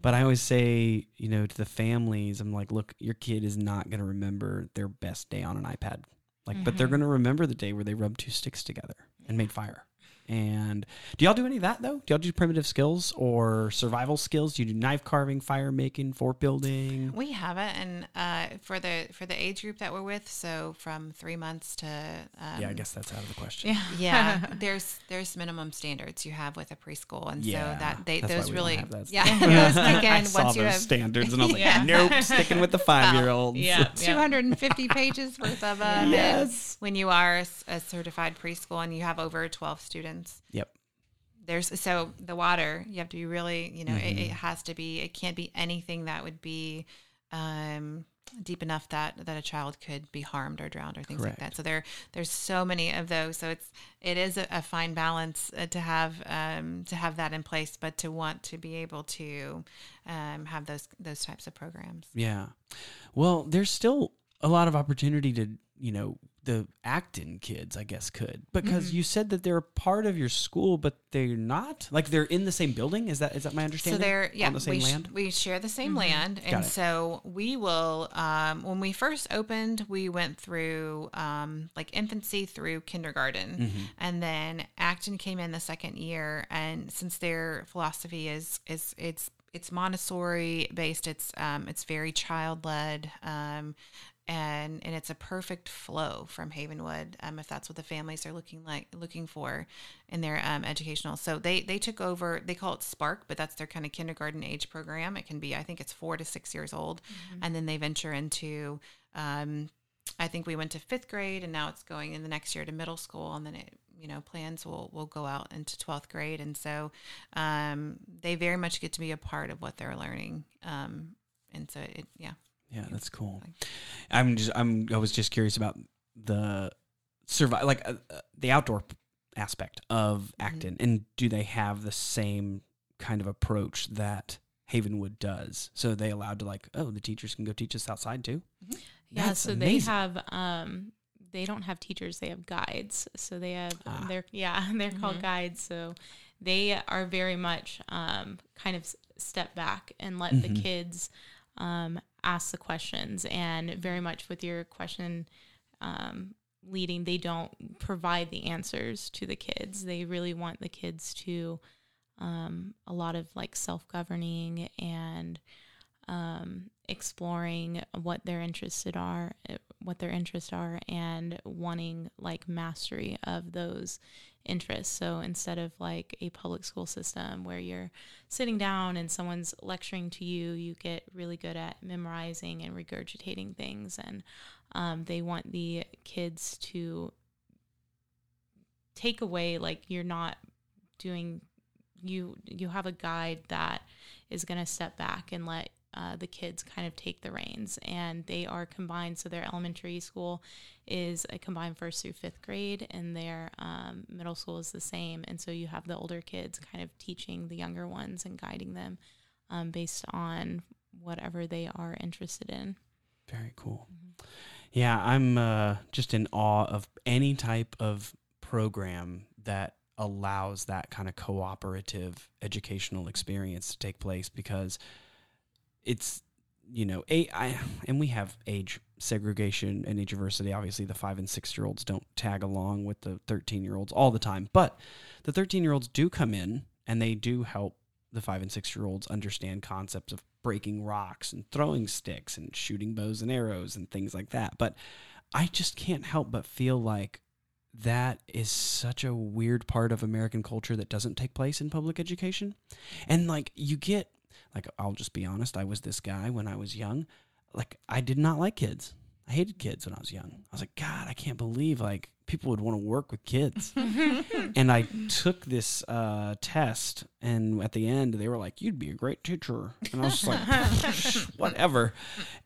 But I always say, you know, to the families, I'm like, look, your kid is not going to remember their best day on an iPad. Like, but they're Mhm. going to remember the day where they rubbed two sticks together and made fire. And do y'all do any of that though? Do y'all do primitive skills or survival skills? Do you do knife carving, fire making, fort building? we have it and uh, for the for the age group that we're with so from three months to um, yeah, I guess that's out of the question. Yeah. yeah there's there's minimum standards you have with a preschool and Yeah, so that they that's why those we really have that yeah stuff. those kick I in saw once you have standards and I was like, Yeah. nope, sticking with the five year olds. Yeah. 250 pages worth of them. Yes. When you are a certified preschool and you have over 12 students, Yep. there's so the water, you have to be really, you know, it, Mhm. it has to be, it can't be anything that would be um, deep enough that that a child could be harmed or drowned or things like that. So there, there's so many of those. So it's it is a, a fine balance uh, to have um, to have that in place, but to want to be able to um, have those those types of programs. Yeah. Well, there's still a lot of opportunity to, you know, the Acton kids, I guess, could because Mm-hmm. you said that they're part of your school, but they're not. Like they're in the same building. Is that is that my understanding? So they're yeah, on the same we, sh- land. we share the same land, Got and so we will. Um, when we first opened, we went through um, like infancy through kindergarten, Mm-hmm. and then Acton came in the second year. And since their philosophy is is it's it's Montessori based, it's um, it's very child led. Um, and and it's a perfect flow from Havenwood um, if that's what the families are looking like looking for in their um, educational. So they they took over. They call it Spark, but that's their kind of kindergarten age program. It can be I think it's four to six years old, and then they venture into. Um, I think we went to fifth grade, and now it's going in the next year to middle school, and then it you know plans will will go out into twelfth grade, and so um, they very much get to be a part of what they're learning. Um, and so it yeah. Yeah, that's cool. I'm just I'm I was just curious about the survive like uh, uh, the outdoor aspect of Mm-hmm. And do they have the same kind of approach that Havenwood does? So they allowed to like, oh, the teachers can go teach us outside too. Yeah, That's so amazing. they have um they don't have teachers, they have guides. So they have Ah. they're yeah, they're called guides. So they are very much um kind of step back and let the kids um ask the questions and very much with your question um leading they don't provide the answers to the kids. They really want the kids to um a lot of like self-governing and um, exploring what their interested are, eh, what their interests are, and wanting like mastery of those interests. So instead of like a public school system where you're sitting down and someone's lecturing to you, you get really good at memorizing and regurgitating things, and um, they want the kids to take away like you're not doing you you have a guide that is going to step back and let uh, the kids kind of take the reins, and they are combined. So their elementary school is a combined first through fifth grade, and their um, middle school is the same. And so you have the older kids kind of teaching the younger ones and guiding them um, based on whatever they are interested in. Very cool. Mm-hmm. Yeah, I'm uh, just in awe of any type of program that allows that kind of cooperative educational experience to take place because it's you know I, and we have age segregation and age diversity obviously the 5 and 6 year olds don't tag along with the 13 year olds all the time but the 13 year olds do come in and they do help the 5 and 6 year olds understand concepts of breaking rocks and throwing sticks and shooting bows and arrows and things like that but I just can't help but feel like that is such a weird part of American culture that doesn't take place in public education. And like you get like I'll just be honest, I was this guy when I was young. Like I did not like kids. I hated kids when I was young. I was like, God, I can't believe like people would want to work with kids. and I took this uh, test, and at the end, they were like, "You'd be a great teacher," and I was just like, "Whatever."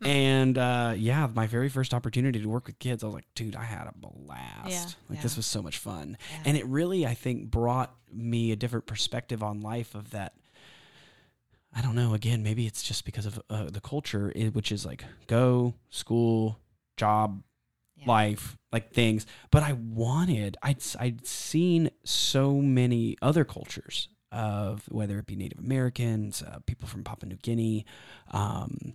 And uh, yeah, my very first opportunity to work with kids, I was like, "Dude, I had a blast! Yeah. Like yeah. this was so much fun." Yeah. And it really, I think, brought me a different perspective on life. Of that, I don't know. Again, maybe it's just because of uh, the culture, which is like go school, job, yeah. life, like things. But I wanted, I'd, I'd seen so many other cultures of whether it be Native Americans, uh, people from Papua New Guinea, um,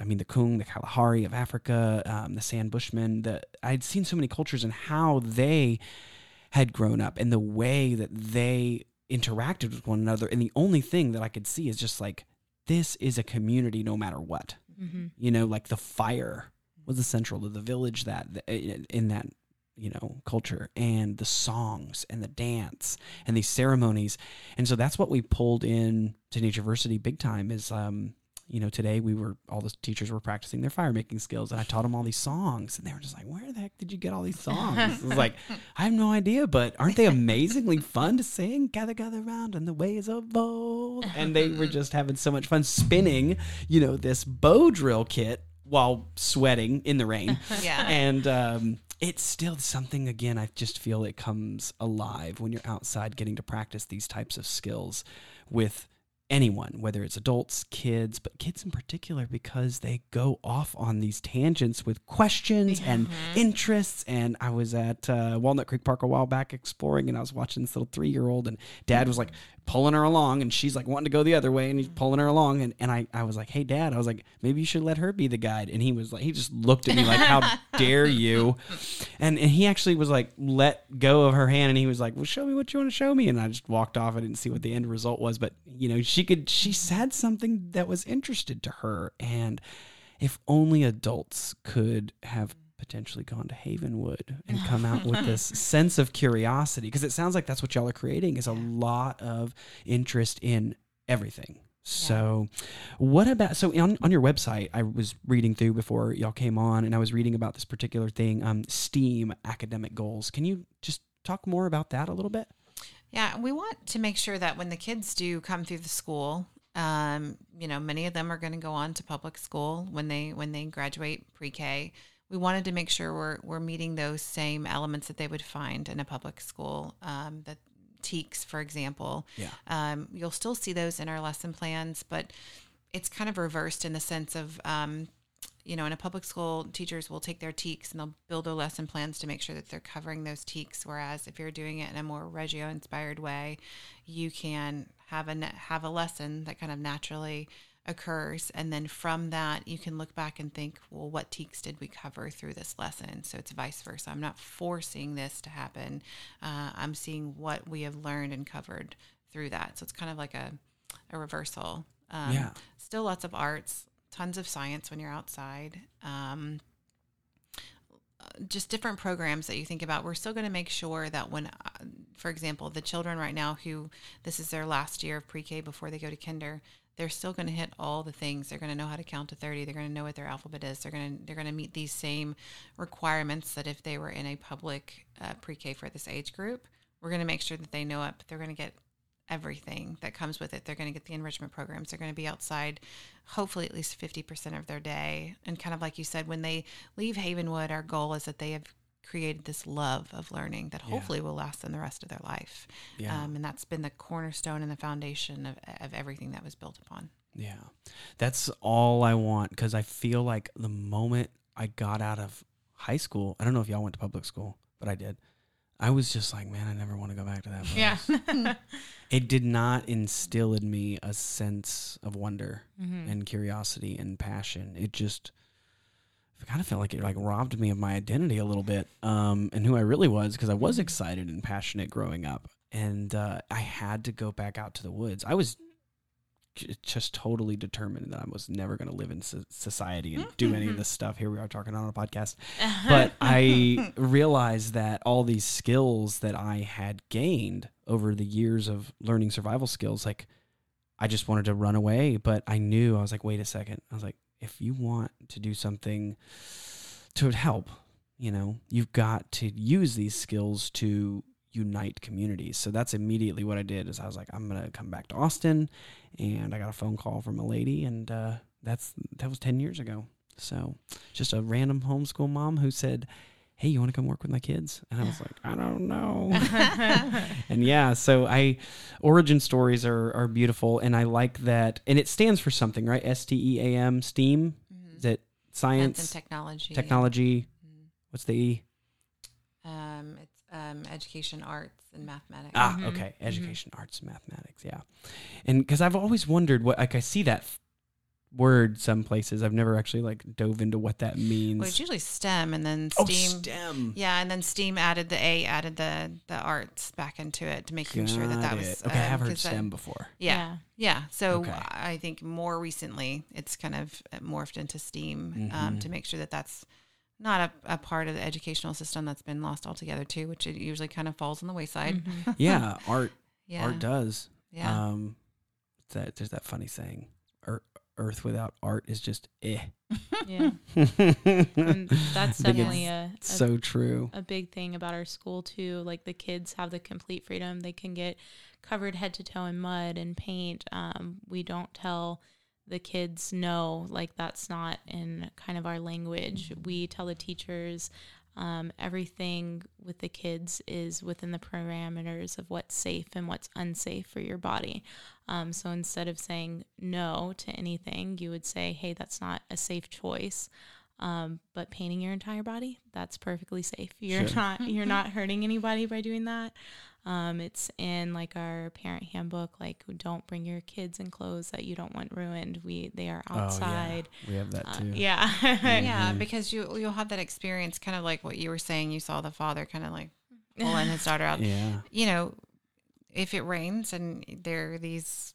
I mean, the Kung, the Kalahari of Africa, um, the San Bushmen, the, I'd seen so many cultures and how they had grown up and the way that they interacted with one another. And the only thing that I could see is just like, this is a community no matter what. Mm-hmm. You know, like the fire was essential to the village that in that you know culture and the songs and the dance and these ceremonies and so that's what we pulled in to Natureversity big time is um you know today we were all the teachers were practicing their fire making skills and i taught them all these songs and they were just like where the heck did you get all these songs i was like i have no idea but aren't they amazingly fun to sing gather gather round in the ways of old and they were just having so much fun spinning you know this bow drill kit while sweating in the rain. yeah. And um, it's still something, again, I just feel it comes alive when you're outside getting to practice these types of skills with anyone, whether it's adults, kids, but kids in particular, because they go off on these tangents with questions mm-hmm. and interests. And I was at uh, Walnut Creek Park a while back exploring, and I was watching this little three year old, and dad was like, pulling her along and she's like wanting to go the other way and he's pulling her along and, and I, I was like hey dad i was like maybe you should let her be the guide and he was like he just looked at me like how dare you? And and he actually was like let go of her hand and he was like well show me what you want to show me and i just walked off. I didn't see what the end result was but you know she could she said something that was interested to her and if only adults could have potentially gone to Havenwood and come out with this sense of curiosity because it sounds like that's what y'all are creating is a lot of interest in everything. So, yeah. what about so on, on your website? I was reading through before y'all came on, and I was reading about this particular thing, um, STEAM academic goals. Can you just talk more about that a little bit? Yeah, we want to make sure that when the kids do come through the school, um, you know, many of them are going to go on to public school when they when they graduate pre-K we wanted to make sure we're we're meeting those same elements that they would find in a public school. Um, the TEKS, for example, yeah, um, you'll still see those in our lesson plans, but it's kind of reversed in the sense of um, you know, in a public school, teachers will take their TEKS and they'll build their lesson plans to make sure that they're covering those TEKS. Whereas if you're doing it in a more Reggio inspired way, you can have a have a lesson that kind of naturally occurs. And then from that, you can look back and think, well, what TEKS did we cover through this lesson? So it's vice versa. I'm not forcing this to happen. Uh, I'm seeing what we have learned and covered through that. So it's kind of like a, a reversal. Um, yeah. Still lots of arts, tons of science when you're outside. Um, just different programs that you think about. We're still going to make sure that when, uh, for example, the children right now who this is their last year of pre K before they go to kinder, they're still going to hit all the things. They're going to know how to count to 30. They're going to know what their alphabet is. They're going to they're going to meet these same requirements that if they were in a public uh, pre-K for this age group, we're going to make sure that they know. But they're going to get everything that comes with it. They're going to get the enrichment programs. They're going to be outside, hopefully at least 50% of their day. And kind of like you said, when they leave Havenwood, our goal is that they have created this love of learning that Yeah. hopefully will last them the rest of their life. Yeah. Um, and that's been the cornerstone and the foundation of, of everything that was built upon. Yeah. That's all I want because I feel like the moment I got out of high school, I don't know if y'all went to public school, but I did. I was just like, man, I never want to go back to that. Place. Yeah. It did not instill in me a sense of wonder Mhm. and curiosity and passion. It just I kind of felt like it like robbed me of my identity a little bit um, and who I really was because I was excited and passionate growing up. And uh, I had to go back out to the woods. I was just totally determined that I was never going to live in society and do any of this stuff. Here we are talking on a podcast. But I realized that all these skills that I had gained over the years of learning survival skills, like I just wanted to run away. But I knew I was like, wait a second. I was like, if you want to do something to help, you know, you've got to use these skills to unite communities. So that's immediately what I did is I was like, I'm gonna come back to Austin and I got a phone call from a lady and uh, that's that was ten years ago. So just a random homeschool mom who said, Hey, you want to come work with my kids? And I was like, I don't know. and yeah, so I origin stories are are beautiful and I like that and it stands for something, right? S T E A M STEAM. Is it Science science, and technology. technology? Mhm. What's the E? Um, it's um, education, arts, and mathematics. Ah, Mhm, okay. mhm. Education, arts, and mathematics. Yeah. And because I've always wondered what, like, I see that f- word some places. I've never actually, like, dove into what that means. Well, it's usually STEM, and then steam. oh, STEAM. STEM. Yeah, and then STEAM added the A, added the the arts back into it to making sure that that Got was it. Okay, I um, have heard 'cause that- STEM before. yeah, yeah. So Okay. I think more recently it's kind of morphed into STEAM um, Mhm. to make sure that that's not a, a part of the educational system that's been lost altogether too, which it usually kind of falls on the wayside. Mhm. Yeah, art. Yeah, Art does. yeah. Um, that there's that funny saying, "Ear- "Earth without art is just eh." Yeah. And that's definitely a, a so true. a big thing about our school too. Like the kids have the complete freedom; they can get covered head to toe in mud and paint. Um, we don't tell the kids no, like that's not in kind of our language. We tell the teachers um, everything with the kids is within the parameters of what's safe and what's unsafe for your body. Um, so instead of saying no to anything, you would say, "Hey, that's not a safe choice." Um, but painting your entire body, that's perfectly safe. You're Sure. not you're not hurting anybody by doing that. Um, it's in like our parent handbook, like don't bring your kids in clothes that you don't want ruined. We they are Oh, yeah. outside. We have that Uh, too. yeah. yeah, Mhm. because you you'll have that experience, kind of like what you were saying. You saw the father kind of like pulling his daughter out. Yeah. You know, if it rains and there are these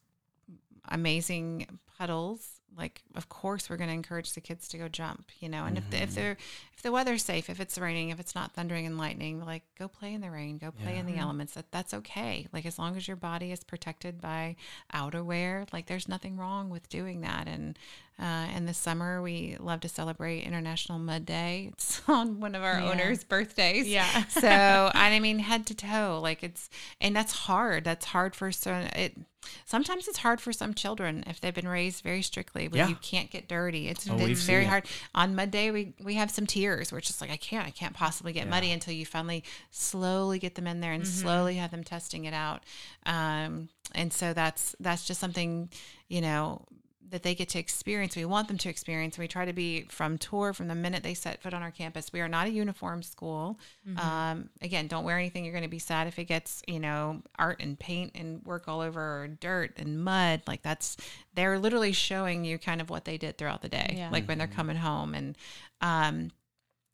amazing puddles, like of course we're going to encourage the kids to go jump. You know, and if the, if Mhm. they're if the weather's safe, if it's raining, if it's not thundering and lightning, like go play in the rain, go play in the elements. That that's okay. Like as long as your body is protected by outerwear, like there's nothing wrong with doing that. And uh, in the summer, we love to celebrate International Mud Day. It's on one of our Yeah. owners' birthdays. Yeah. so I mean, head to toe, like it's, and that's hard. That's hard for some. It sometimes it's hard for some children if they've been raised very strictly, where Yeah. you can't get dirty. It's, Oh, it's very it. hard. On Mud Day, we we have some tears. We're just like, I can't, I can't possibly get Yeah. muddy until you finally slowly get them in there and slowly have them testing it out. Um, and so that's that's just something, you know that they get to experience. We want them to experience. We try to be from tour from the minute they set foot on our campus. We are not a uniform school. Um, again, don't wear anything. You're going to be sad if it gets, you know, art and paint and work all over or dirt and mud. Like that's, they're literally showing you kind of what they did throughout the day, Yeah. like when they're coming home. And um,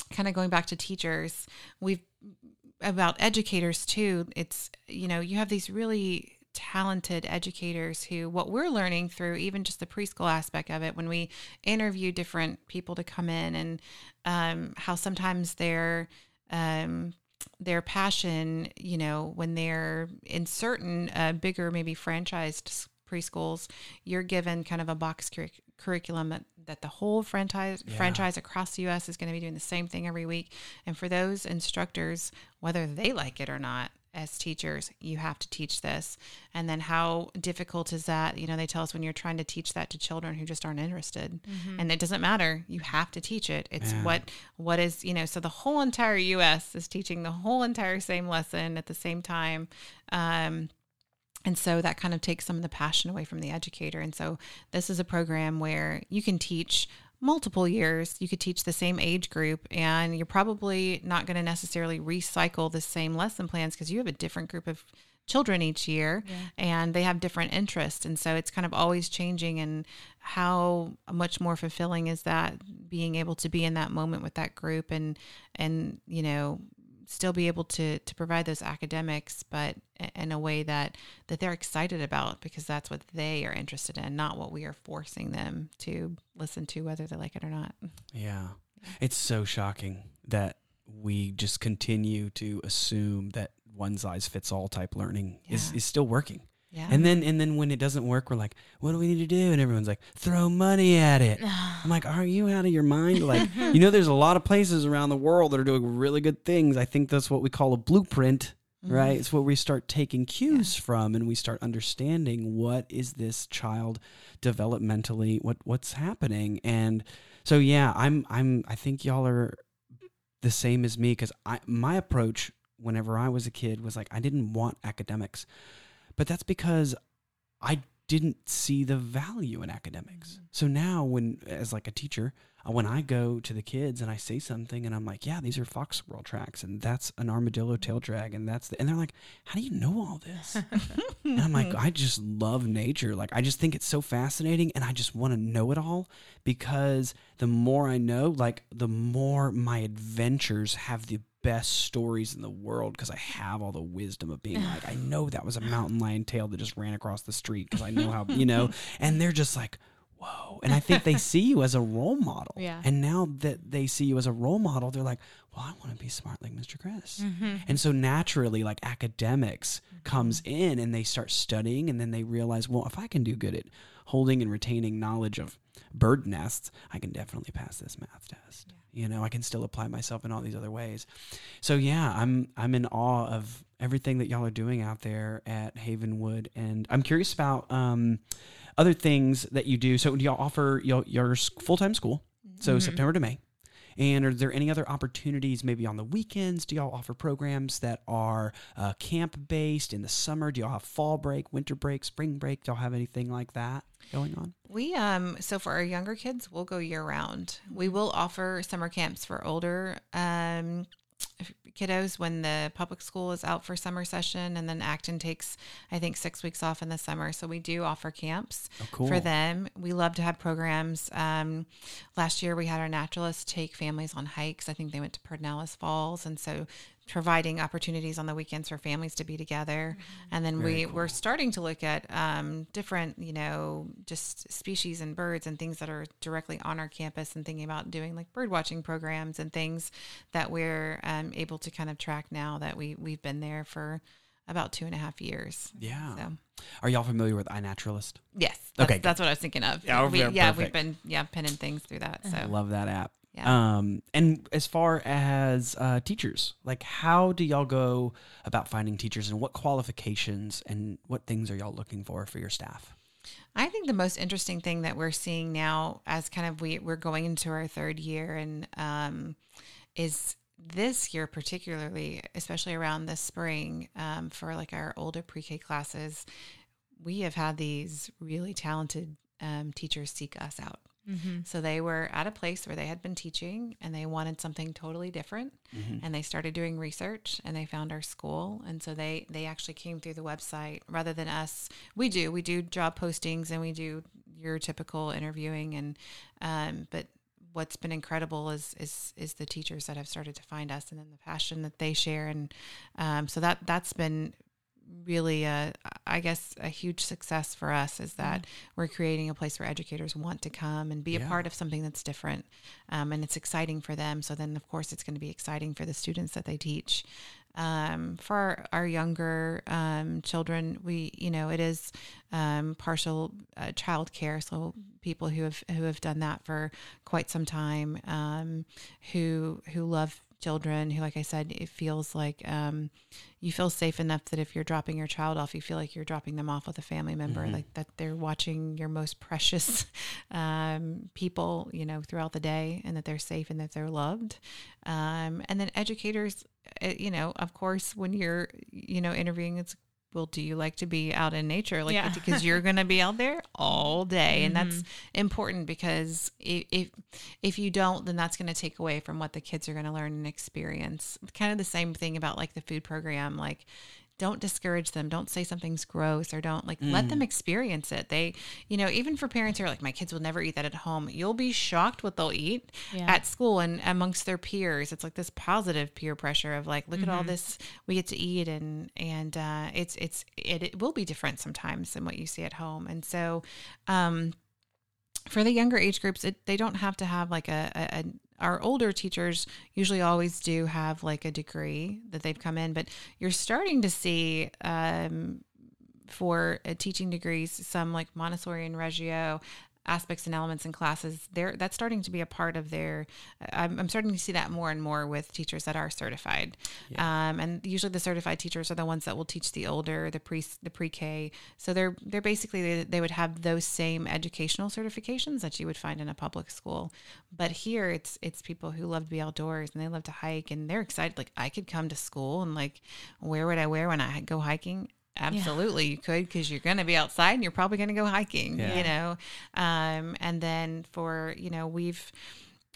kind of going back to teachers, we've, about educators too. It's, you know, you have these really talented educators who what we're learning through even just the preschool aspect of it when we interview different people to come in and um, how sometimes their um, their passion you know when they're in certain uh, bigger maybe franchised preschools you're given kind of a box curric- curriculum that, that the whole franchise Yeah. franchise across the US is going to be doing the same thing every week. And for those instructors whether they like it or not as teachers you have to teach this. And then how difficult is that? You know they tell us when you're trying to teach that to children who just aren't interested. And it doesn't matter. You have to teach it. It's what what is you know so the whole entire us is teaching the whole entire same lesson at the same time. Um, and so that kind of takes some of the passion away from the educator. And so this is a program where you can teach multiple years. You could teach the same age group, and you're probably not going to necessarily recycle the same lesson plans because you have a different group of children each year and they have different interests and so it's kind of always changing and how much more fulfilling is that being able to be in that moment with that group and and you know still be able to to provide those academics but in a way that that they're excited about because that's what they are interested in not what we are forcing them to listen to whether they like it or not Yeah. It's so shocking that we just continue to assume that one size fits all type learning is, is still working. Yeah And then and then when it doesn't work, we're like, what do we need to do? And everyone's like, throw money at it. I'm like, are you out of your mind? Like, you know, there's a lot of places around the world that are doing really good things. I think that's what we call a blueprint, mm-hmm. right? It's what we start taking cues from and we start understanding what is this child developmentally, what what's happening. And so yeah, I'm I'm I think y'all are the same as me because I my approach whenever I was a kid was like I didn't want academics. But that's because I didn't see the value in academics. So now when as like a teacher, uh, when I go to the kids and I say something and I'm like, "Yeah, these are fox squirrel tracks and that's an armadillo tail drag and that's the, and they're like, "How do you know all this?" and I'm like, "I just love nature. Like I just think it's so fascinating and I just want to know it all because the more I know, like the more my adventures have the best stories in the world because I have all the wisdom of being like, I know that was a mountain lion tail that just ran across the street because I know how, you know, and they're just like, whoa. And I think they see you as a role model. Yeah. And now that they see you as a role model, they're like, well, I want to be smart like Mr. Chris. Mm-hmm. And so naturally, like academics mm-hmm. comes in and they start studying and then they realize, well, if I can do good at holding and retaining knowledge of bird nests, I can definitely pass this math test. You know, I can still apply myself in all these other ways. So yeah, I'm I'm in awe of everything that y'all are doing out there at Havenwood, and I'm curious about um, other things that you do. So do y'all offer y'all, your full time school? So September to May. And are there any other opportunities, maybe on the weekends? Do y'all offer programs that are uh, camp based in the summer? Do y'all have fall break, winter break, spring break? Do y'all have anything like that going on? We um so for our younger kids, we'll go year round. We will offer summer camps for older um kiddos when the public school is out for summer session and then Acton takes I think 6 weeks off in the summer. So we do offer camps Oh, cool. for them. We love to have programs. Um last year we had our naturalists take families on hikes. I think they went to Pedernales Falls and so providing opportunities on the weekends for families to be together. And then we, we're starting to look at um, different, you know, just species and birds and things that are directly on our campus and thinking about doing like bird watching programs and things that we're um, able to kind of track now that we, we've been there for about two and a half years. Yeah. So Are y'all familiar with iNaturalist? yes, that's, Okay, that's what I was thinking of. Yeah, we, yeah, perfect. we've been, yeah, pinning things through that. So Love that app. Yeah. Um, and as far as uh, teachers, like how do y'all go about finding teachers and what qualifications and what things are y'all looking for for your staff? I think the most interesting thing that we're seeing now, as kind of we we're going into our third year, and um, is this year particularly, especially around the spring, um, for like our older pre-K classes, we have had these really talented um, teachers seek us out. So they were at a place where they had been teaching and they wanted something totally different. And they started doing research and they found our school. And so they they actually came through the website rather than us. We do we do job postings and we do your typical interviewing. And um, but what's been incredible is is is the teachers that have started to find us and then the passion that they share. And um, so that that's been really a i guess a huge success for us is that we're creating a place where educators want to come and be a part of something that's different um, and it's exciting for them. So then of course it's going to be exciting for the students that they teach. Um, for our, our younger um, children we you know it is um, partial uh, child care so people who have who have done that for quite some time um, who who love children who, like I said, it feels like um, you feel safe enough that if you're dropping your child off, you feel like you're dropping them off with a family member, Mhm. like that they're watching your most precious um, people, you know, throughout the day, and that they're safe and that they're loved. Um, and then educators, uh, you know, of course, when you're, you know, interviewing, it's well, do you like to be out in nature? Like, Yeah. because you're going to be out there all day, and that's Mhm. important because if if you don't, then that's going to take away from what the kids are going to learn and experience. Kind of the same thing about like the food program. Like, don't discourage them. Don't say something's gross or don't like let them experience it. They, you know, even for parents who are like, my kids will never eat that at home. You'll be shocked what they'll eat Yeah. at school and amongst their peers. It's like this positive peer pressure of like, look at all this we get to eat, and and uh, it's it's it, it will be different sometimes than what you see at home. And so, um, for the younger age groups, it, they don't have to have like a, a, a our older teachers usually always do have like a degree that they've come in, but you're starting to see um, for uh, teaching degrees some like Montessori and Reggio aspects and elements in classes there that's starting to be a part of their I'm, I'm starting to see that more and more with teachers that are certified. Um, and usually the certified teachers are the ones that will teach the older the pre the pre-k. So they're they're basically they, they would have those same educational certifications that you would find in a public school. But here it's it's people who love to be outdoors and they love to hike and they're excited. Like i could come to school and like where would i wear when i go hiking Absolutely, you could because you're going to be outside and you're probably going to go hiking, Yeah. you know. Um, and then for you know we've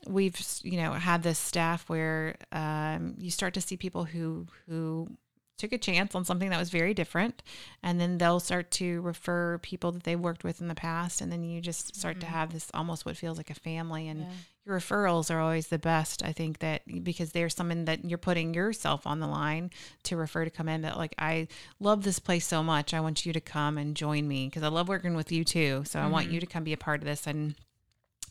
we've you know had this staff where um, you start to see people who who took a chance on something that was very different and then they'll start to refer people that they've worked with in the past and then you just start to have this almost what feels like a family and Yeah. Your referrals are always the best i think that because there's someone that you're putting yourself on the line to refer to come in that like i love this place so much. I want you to come and join me because i love working with you too so i want you to come be a part of this. And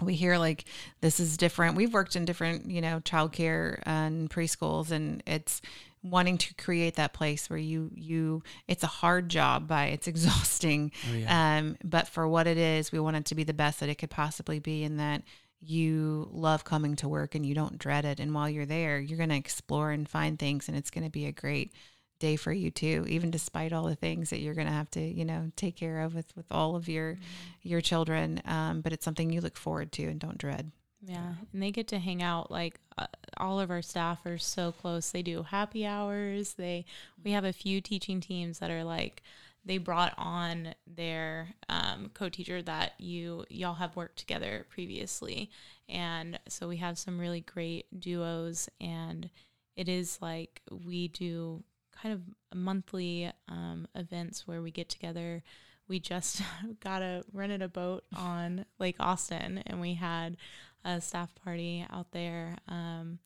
we hear like this is different. We've worked in different you know childcare and preschools and it's wanting to create that place where you you it's a hard job by it's exhausting. Oh, yeah. um but for what it is we want it to be the best that it could possibly be and that you love coming to work and you don't dread it and while you're there you're going to explore and find things and it's going to be a great day for you too even despite all the things that you're going to have to you know take care of with with all of your your children um, but it's something you look forward to and don't dread Yeah, and they get to hang out like uh, all of our staff are so close. They do happy hours. They we have a few teaching teams that are like they brought on their um, co-teacher that you y'all have worked together previously, and so we have some really great duos. And it is like we do kind of monthly um, events where we get together. We just got a rented a boat on Lake Austin, and we had a staff party out there. Um,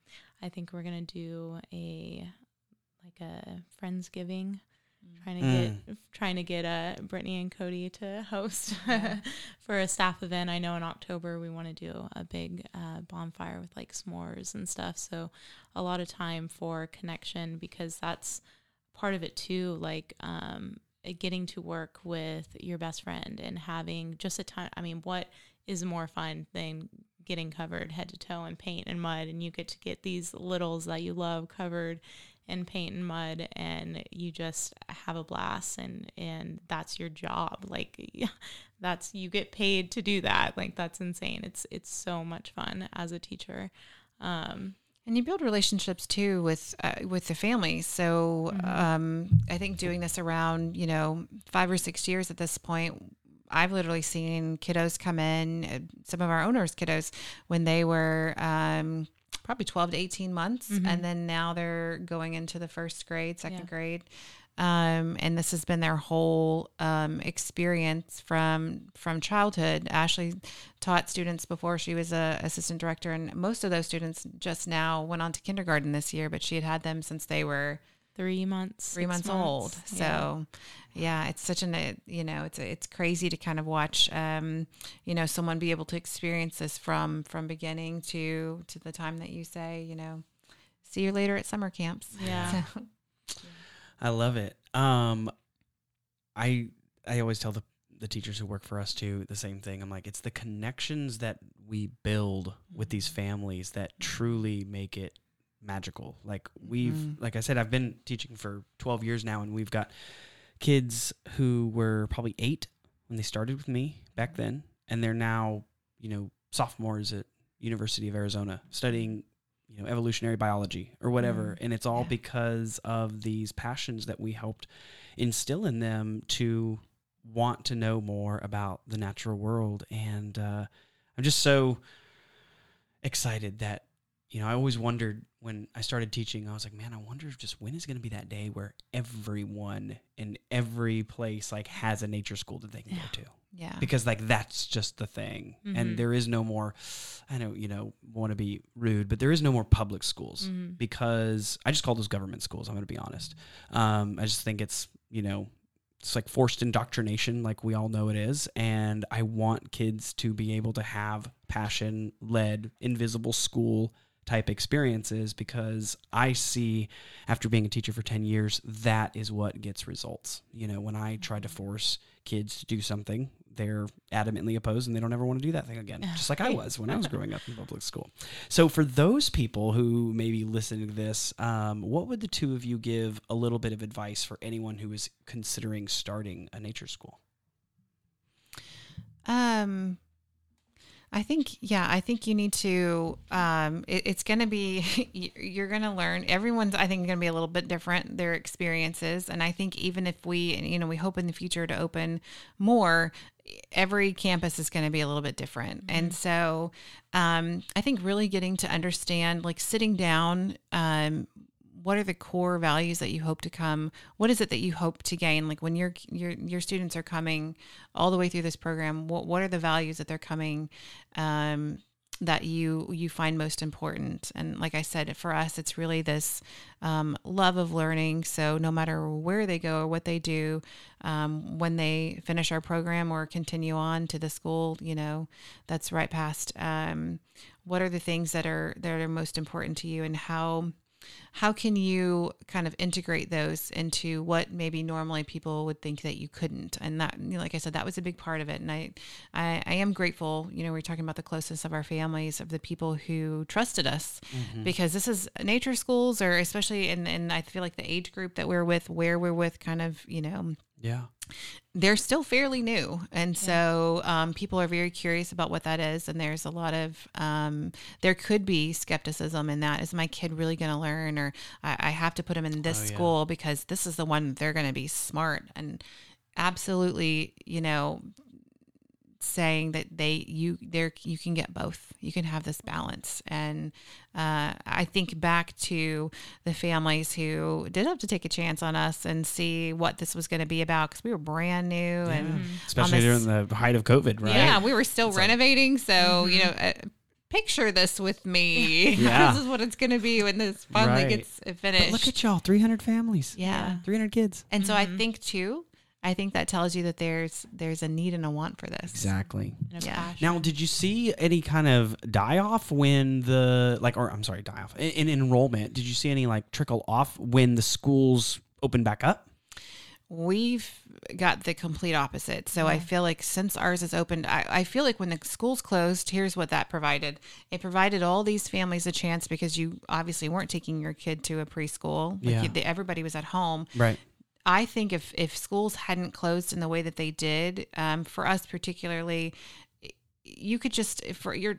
I think we're gonna do a like a friendsgiving, trying to get trying to get uh, Brittany and Cody to host for a staff event. I know in October we want to do a big uh, bonfire with like s'mores and stuff. So a lot of time for connection because that's part of it too. Like um, getting to work with your best friend and having just a time. I mean, what is more fun than getting covered head to toe in paint and mud and you get to get these littles that you love covered in paint and mud and you just have a blast and and that's your job like that's you get paid to do that like that's insane it's it's so much fun as a teacher um and you build relationships too with uh, with the family. So um, I think doing this around you know five or six years at this point, I've literally seen kiddos come in. uh, Some of our owners' kiddos when they were. Um, Probably 12 to 18 months. And then now they're going into the first grade, second Yeah. grade. Um, and this has been their whole um, experience from from childhood. Ashley taught students before she was a assistant director, and most of those students just now went on to kindergarten this year. But she had had them since they were three months three six months, old. Yeah. So, yeah, it's such an you know it's it's crazy to kind of watch um, you know someone be able to experience this from from beginning to to the time that you say you know see you later at summer camps. Yeah. So, I love it. Um, I I always tell the the teachers who work for us too the same thing. I'm like, it's the connections that we build with these families that truly make it magical. Like we've, Mhm. like I said, I've been teaching for 12 years now, and we've got kids who were probably eight when they started with me back then, and they're now, you know, sophomores at University of Arizona studying, you know, evolutionary biology or whatever, and it's all Yeah. because of these passions that we helped instill in them to want to know more about the natural world, and uh, I'm just so excited that you know I always wondered when I started teaching I was like man I wonder just when is going to be that day where everyone in every place like has a nature school that they can Yeah. go to Yeah. because like that's just the thing and Mhm. there is no more I know you know want to be rude but there is no more public schools Mhm. because I just call those government schools I'm going to be honest um, I just think it's you know it's like forced indoctrination like we all know it is and I want kids to be able to have passion led invisible school type experiences because I see after being a teacher for 10 years that is what gets results. You know when I try to force kids to do something they're adamantly opposed and they don't ever want to do that thing again just like I was when I was growing up in public school. So for those people who may be listening to this um, what would the two of you give a little bit of advice for anyone who is considering starting a nature school? Um, I think, yeah, I think you need to, um, it, it's going to be, you- you're going to learn. Everyone's, I think, going to be a little bit different, their experiences. And I think even if we, you know, we hope in the future to open more, every campus is going to be a little bit different. And so um, I think really getting to understand, like sitting down, um, what are the core values that you hope to come? What is it that you hope to gain? Like when your your your students are coming all the way through this program what what are the values that they're coming um that you you find most important? And like i said for us it's really this um, love of learning. So no matter where they go or what they do um, when they finish our program or continue on to the school you know that's right past um, what are the things that are that are most important to you and how how can you kind of integrate those into what maybe normally people would think that you couldn't? And that like i said that was a big part of it. And I, I i am grateful you know we're talking about the closeness of our families of the people who trusted us. Mm-hmm. Because this is nature schools or especially in and i feel like the age group that we're with where we're with kind of you know yeah. They're still fairly new and so um, people are very curious about what that is and there's a lot of um, there could be skepticism in that. Is my kid really going to learn or I, I have to put him in this Oh, yeah. school because this is the one they're going to be smart and absolutely you know saying that they you there you can get both. You can have this balance. And uh, i think back to the families who did have to take a chance on us and see what this was going to be about because we were brand new and especially this- during the height of covid right? Yeah we were still It's like- renovating. So you know uh, picture this with me. Yeah. this is what it's going to be when this finally Right. gets finished but look at y'all 300 families. Yeah. 300 kids. And so i think too i think that tells you that there's there's a need and a want for this exactly Yeah. passion. Now, did you see any kind of die off when the like, or I'm sorry, die off in, in enrollment? Did you see any like trickle off when the schools opened back up? We've got the complete opposite. So I feel like since ours is opened, I, I feel like when the schools closed, here's what that provided. It provided all these families a chance because you obviously weren't taking your kid to a preschool. Like Yeah. you, the, everybody was at home. Right. I think if if schools hadn't closed in the way that they did, um, for us particularly, you could just for your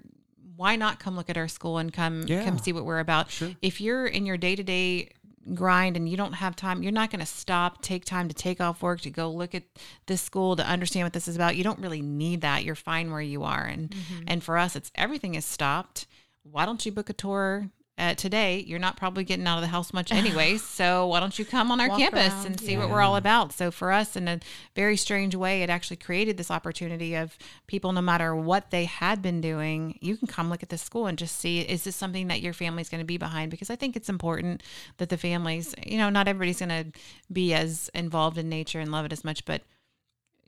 why not come look at our school and come Yeah. come see what we're about. Sure. If you're in your day to day grind and you don't have time, you're not going to stop, take time to take off work to go look at this school to understand what this is about. You don't really need that. You're fine where you are. And and for us, it's everything is stopped. Why don't you book a tour? Uh, today you're not probably getting out of the house much anyway so why don't you come on our Walk campus around, and see yeah. what we're all about so for us in a very strange way it actually created this opportunity of people no matter what they had been doing you can come look at the school and just see is this something that your family's going to be behind because i think it's important that the families you know not everybody's going to be as involved in nature and love it as much but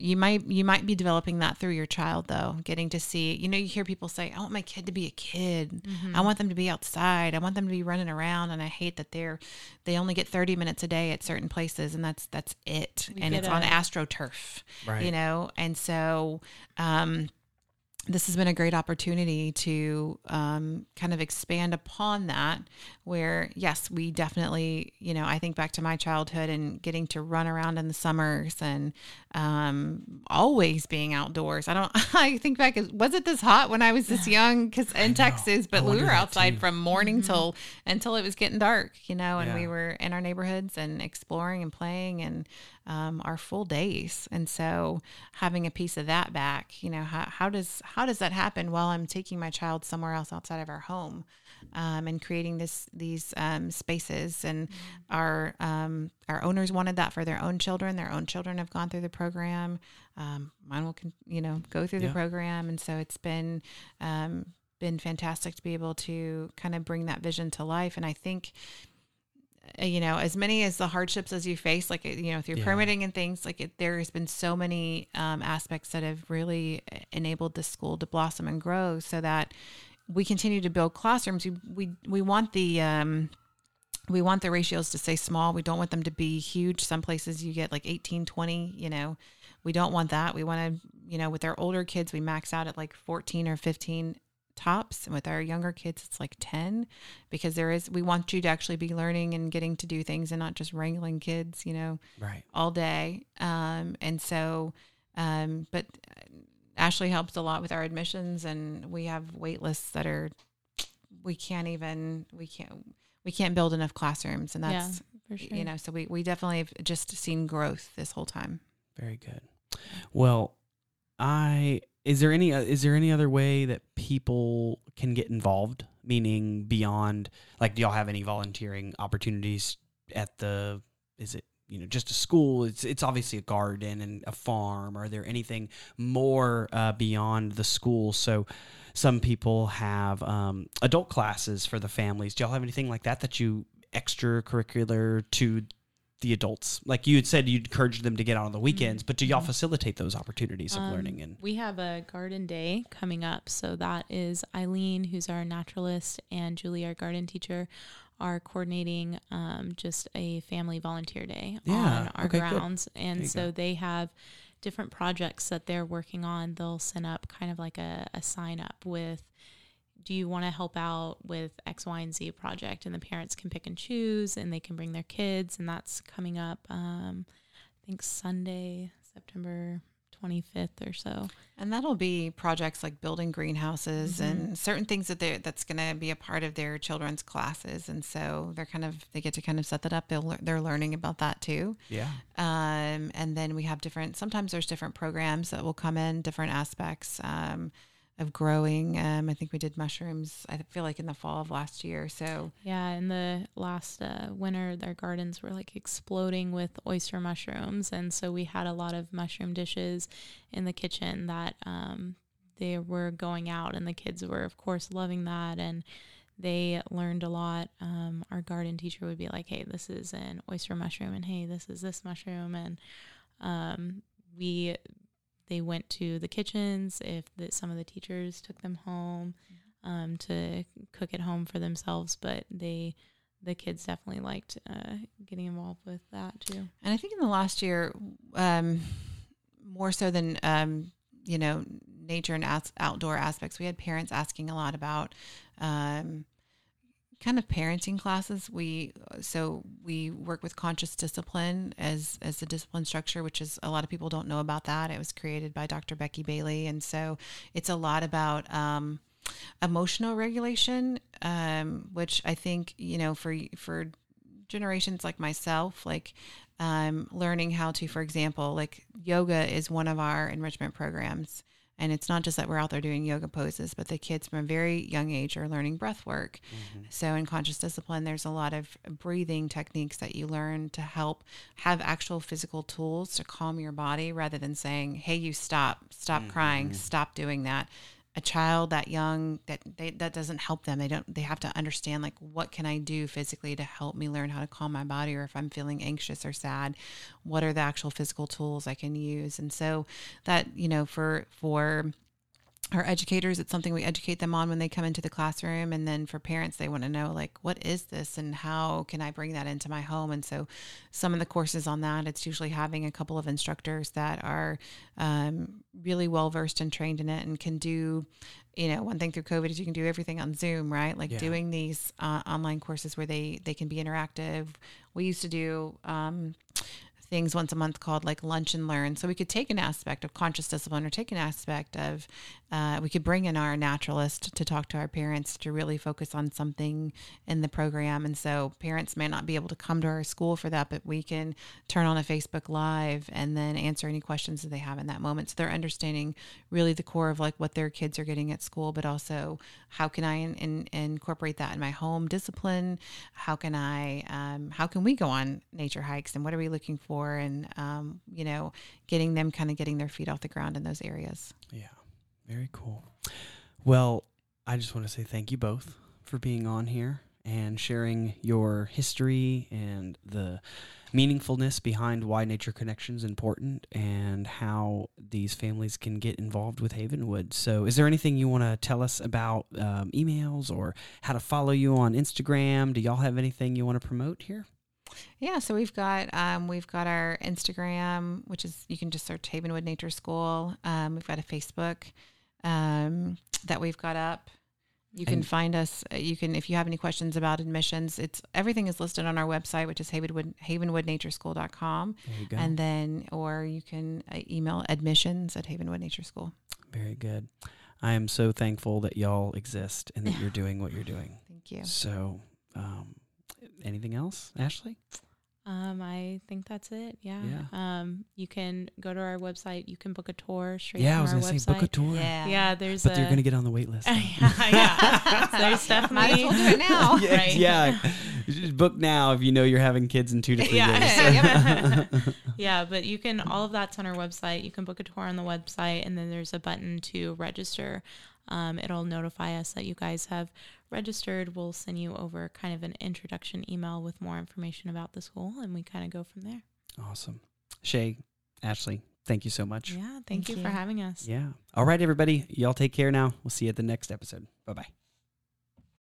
you might you might be developing that through your child though getting to see you know you hear people say i want my kid to be a kid. I want them to be outside. I want them to be running around and i hate that they're they only get 30 minutes a day at certain places and that's that's it. You and get it's on astroturf Right. you know? And so um this has been a great opportunity to um, kind of expand upon that where yes we definitely you know i think back to my childhood and getting to run around in the summers and um, always being outdoors i don't i think back was it this hot when i was this young because in texas but we were outside too. from morning mm-hmm. till until it was getting dark you know and yeah. we were in our neighborhoods and exploring and playing and um, our full days and so having a piece of that back you know how, how does how does that happen while i'm taking my child somewhere else outside of our home um, and creating this these um, spaces. And mm-hmm. our um, our owners wanted that for their own children. Their own children have gone through the program. Um, mine will, you know, go through yeah. the program, and so it's been um, been fantastic to be able to kind of bring that vision to life. And I think uh, you know as many as the hardships as you face like you know through yeah. permitting and things like it, there has been so many um, aspects that have really enabled the school to blossom and grow so that we continue to build classrooms, we we, we want the um, we want the ratios to stay small. We don't want them to be huge. Some places you get like 18, 20, you know. We don't want that. We want to, you know, with our older kids, we max out at like 14 or 15 tops. And with our younger kids, it's like 10 because there is, we want you to actually be learning and getting to do things and not just wrangling kids, you know, right. all day. Um, and so, um, but Ashley helps a lot with our admissions, and we have wait lists that are we can't even we can't we can't build enough classrooms, and that's yeah, sure. you know so we we definitely have just seen growth this whole time. Very good. Well, I is there any uh, is there any other way that people can get involved? Meaning beyond like, do y'all have any volunteering opportunities at the? Is it you know just a school it's it's obviously a garden and a farm. Are there anything more uh, beyond the school? So some people have um, adult classes for the families. Do y'all have anything like that that you extracurricular to the adults? Like you had said you'd encourage them to get out on the weekends but do y'all mm-hmm. facilitate those opportunities of um, learning and we have a garden day coming up. So that is eileen who's our naturalist and julie our garden teacher are coordinating um, just a family volunteer day yeah, on our okay, grounds. Good. And so go. they have different projects that they're working on. They'll send up kind of like a, a sign up with do you want to help out with X, Y, and Z project? And the parents can pick and choose and they can bring their kids. And that's coming up, um, I think Sunday, September 25th or so. And that'll be projects like building greenhouses mm-hmm. and certain things that they that's going to be a part of their children's classes. And so they're kind of they get to kind of set that up. They'll they're learning about that too. Yeah. Um, and then we have different. Sometimes there's different programs that will come in different aspects. Um, of growing. Um, I think we did mushrooms. I feel like in the fall of last year. So yeah, in the last uh, winter, their gardens were like exploding with oyster mushrooms, and so we had a lot of mushroom dishes in the kitchen that um, they were going out, and the kids were of course loving that, and they learned a lot. Um, our garden teacher would be like, "Hey, this is an oyster mushroom," and "Hey, this is this mushroom," and um, we they went to the kitchens, if the, some of the teachers took them home um, to cook at home for themselves, but they the kids definitely liked uh, getting involved with that too. And I think in the last year, um, more so than um, you know nature and as- outdoor aspects, we had parents asking a lot about um, kind of parenting classes we so we work with conscious discipline as as the discipline structure which is a lot of people don't know about that. It was created by dr becky bailey. And so it's a lot about um, emotional regulation um, which i think you know for for generations like myself like um, learning how to for example like yoga is one of our enrichment programs and it's not just that we're out there doing yoga poses, but the kids from a very young age are learning breath work. Mm-hmm. So in conscious discipline, there's a lot of breathing techniques that you learn to help have actual physical tools to calm your body rather than saying, hey, you stop, stop mm-hmm. crying, stop doing that a child that young that they, that doesn't help them. They don't they have to understand like what can i do physically to help me learn how to calm my body or if i'm feeling anxious or sad what are the actual physical tools i can use? And so that you know for for our educators it's something we educate them on when they come into the classroom and then for parents they want to know like what is this and how can i bring that into my home and so some of the courses on that it's usually having a couple of instructors that are um, really well versed and trained in it and can do you know, one thing through COVID is you can do everything on Zoom, right? Like Yeah. doing these uh, online courses where they they can be interactive. We used to do um, things once a month called like lunch and learn. So we could take an aspect of conscious discipline or take an aspect of, uh, we could bring in our naturalist to talk to our parents to really focus on something in the program. And so parents may not be able to come to our school for that, but we can turn on a Facebook Live and then answer any questions that they have in that moment. So they're understanding really the core of like what their kids are getting at school, but also how can I in, in, incorporate that in my home discipline? How can I, um, how can we go on nature hikes and what are we looking for? And, um, you know, getting them kind of getting their feet off the ground in those areas. Yeah. Very cool. Well, I just want to say thank you both for being on here and sharing your history and the meaningfulness behind why Nature Connection is important and how these families can get involved with Havenwood. So, is there anything you want to tell us about um, emails or how to follow you on Instagram? Do y'all have anything you want to promote here? Yeah, so we've got um, we've got our Instagram, which is you can just search Havenwood Nature School. Um, we've got a Facebook um, that we've got up. You can And- find us. uh, You can if you have any questions about admissions. It's everything is listed on our website, which is Havenwood havenwoodnatureschool.com. There you go. And then, or you can uh, email admissions at Havenwood Nature School. Very good. I am so thankful that y'all exist and that you're doing what you're doing. Thank you. So, um, anything else, Ashley? Um, I think that's it. Yeah. Yeah. Um, you can go to our website. You can book a tour straight yeah, I was gonna website. say book a tour. Yeah. Yeah, there's But a, they're going to get on the wait list. yeah, yeah. So there's Might as definitely well do it now. yeah, Right. yeah. Just book now if you know you're having kids in two to three Yeah. years. yeah, but you can all of that's on our website. You can book a tour on the website, and then there's a button to register. Um, it'll notify us that you guys have registered. We'll send you over kind of an introduction email with more information about the school, and we kind of go from there. awesome. Shae, Ashley, thank you so much. Yeah, thank, Thank you, you. for having us. Yeah. All right, everybody. Y'all take care now. We'll see you at the next episode. Bye bye.